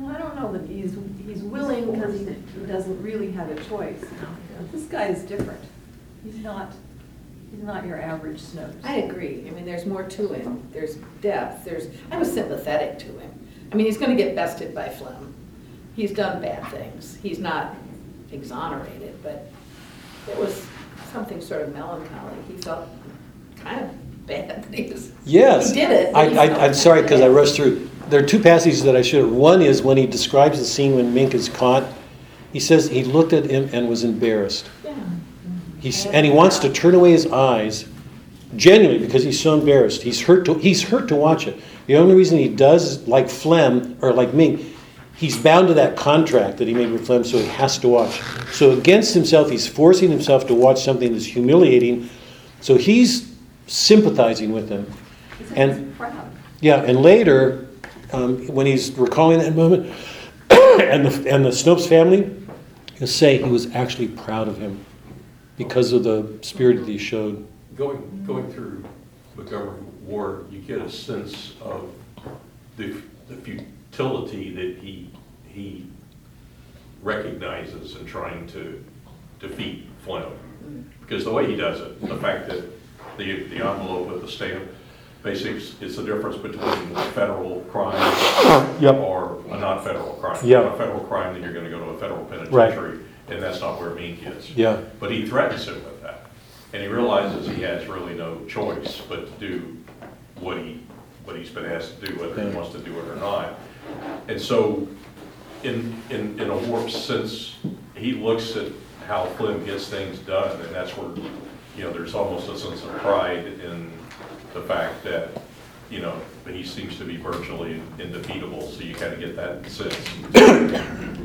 I don't know that he's, he's willing because he he doesn't really have a choice. This guy is different. He's not, he's not your average Snopes. I agree. I mean, there's more to him. There's depth, there's, I was sympathetic to him. I mean, he's gonna get bested by Flem. He's done bad things. He's not exonerated, but it was something sort of melancholy. He felt kind of bad that he was. Yes. He did it. I, I, I'm sorry, because I rushed through. There are two passages that I should have. One is when he describes the scene when Mink is caught. He says he looked at him and was embarrassed. Yeah. Mm-hmm. He's, and he wants to turn away his eyes, genuinely, because he's so embarrassed. He's hurt to, he's hurt to watch it. The only reason he does, is like Flem, or like Mink, he's bound to that contract that he made with Flem, so he has to watch. So against himself, he's forcing himself to watch something that's humiliating. So he's sympathizing with him. And Proud. yeah, and later, um, when he's recalling that moment, and the and the Snopes family, he'll say he was actually proud of him because of the spirit that he showed. Going, going through Montgomery Ward, you get a sense of the, the futility that he, he recognizes in trying to defeat Flem. Because the way he does it, the fact that the, the envelope with the stamp, basically, it's it's the difference between a federal crime Yep. or a non-federal crime. Yep. A federal crime, then you're gonna go to a federal penitentiary, and that's not where Mink is. Yeah. But he threatens him with that. And he realizes he has really no choice but to do what he, what he's been asked to do, whether he wants to do it or not. And so, in, in, in a warped sense, he looks at how Flem gets things done, and that's where, you know, there's almost a sense of pride in the fact that, you know, he seems to be virtually indefeatable, so you kind of get that sense. I don't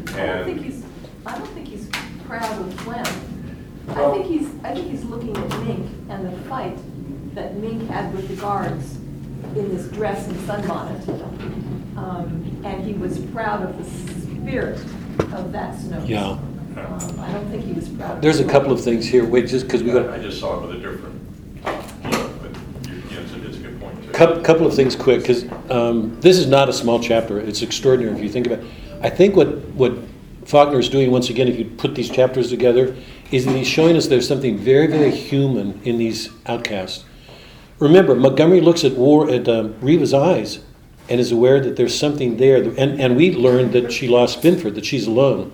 think And, he's, I don't think he's proud of Flem. I Well- think he's, I think he's looking at Mink and the fight that Mink had with the guards in this dress and sunbonnet. Um, And he was proud of the spirit of that snow. Yeah. Um, I don't think he was proud of. There's a Flem. couple of things here. Wait, just because we got. I just saw it with a different, you know, but, you know, it's a, good point too. Couple, couple of things quick, because um, this is not a small chapter. It's extraordinary if you think about it. I think what, what Faulkner is doing, once again, if you put these chapters together, is that he's showing us there's something very, very human in these outcasts. Remember, Montgomery looks at war at um, Reba's eyes and is aware that there's something there. And, and we learned that she lost Binford, that she's alone.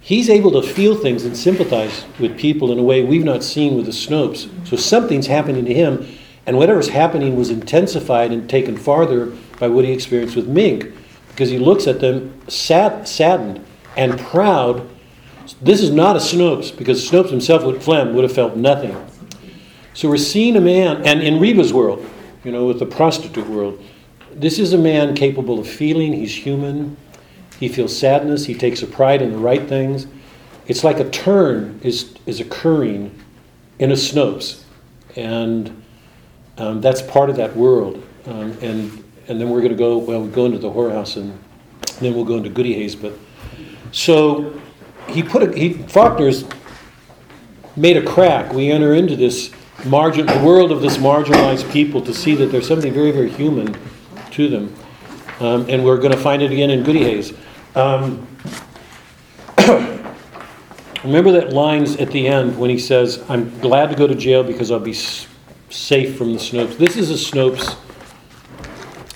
He's able to feel things and sympathize with people in a way we've not seen with the Snopes. So something's happening to him, and whatever's happening was intensified and taken farther by what he experienced with Mink, because he looks at them sad, saddened and proud This is not a Snopes, because Snopes himself, would, Flem, would have felt nothing. So we're seeing a man, and in Reba's world, you know, with the prostitute world, this is a man capable of feeling, he's human, he feels sadness, he takes a pride in the right things. It's like a turn is, is occurring in a Snopes. And um, that's part of that world. Um, and, and then we're going to go, well, we'll go into the whorehouse and then we'll go into Goodyhay's. But so he put a, he, Faulkner's made a crack. We enter into this margin, the world of this marginalized people to see that there's something very, very human to them. Um, and we're going to find it again in Goodyhay's. Um, remember that lines at the end when he says, I'm glad to go to jail because I'll be s- safe from the Snopes. This is a Snopes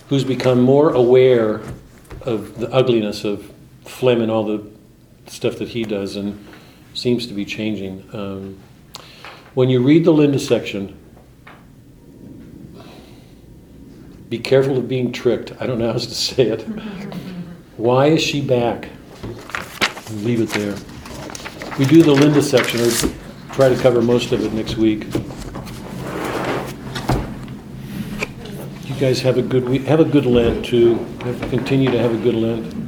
who's become more aware of the ugliness of Flem and all the stuff that he does and seems to be changing. Um, when you read the Linda section, be careful of being tricked. I don't know how else to say it. Why is she back? Leave it there. We do the Linda section, or try to cover most of it next week. You guys have a good week, have a good Lent too. Continue to have a good Lent.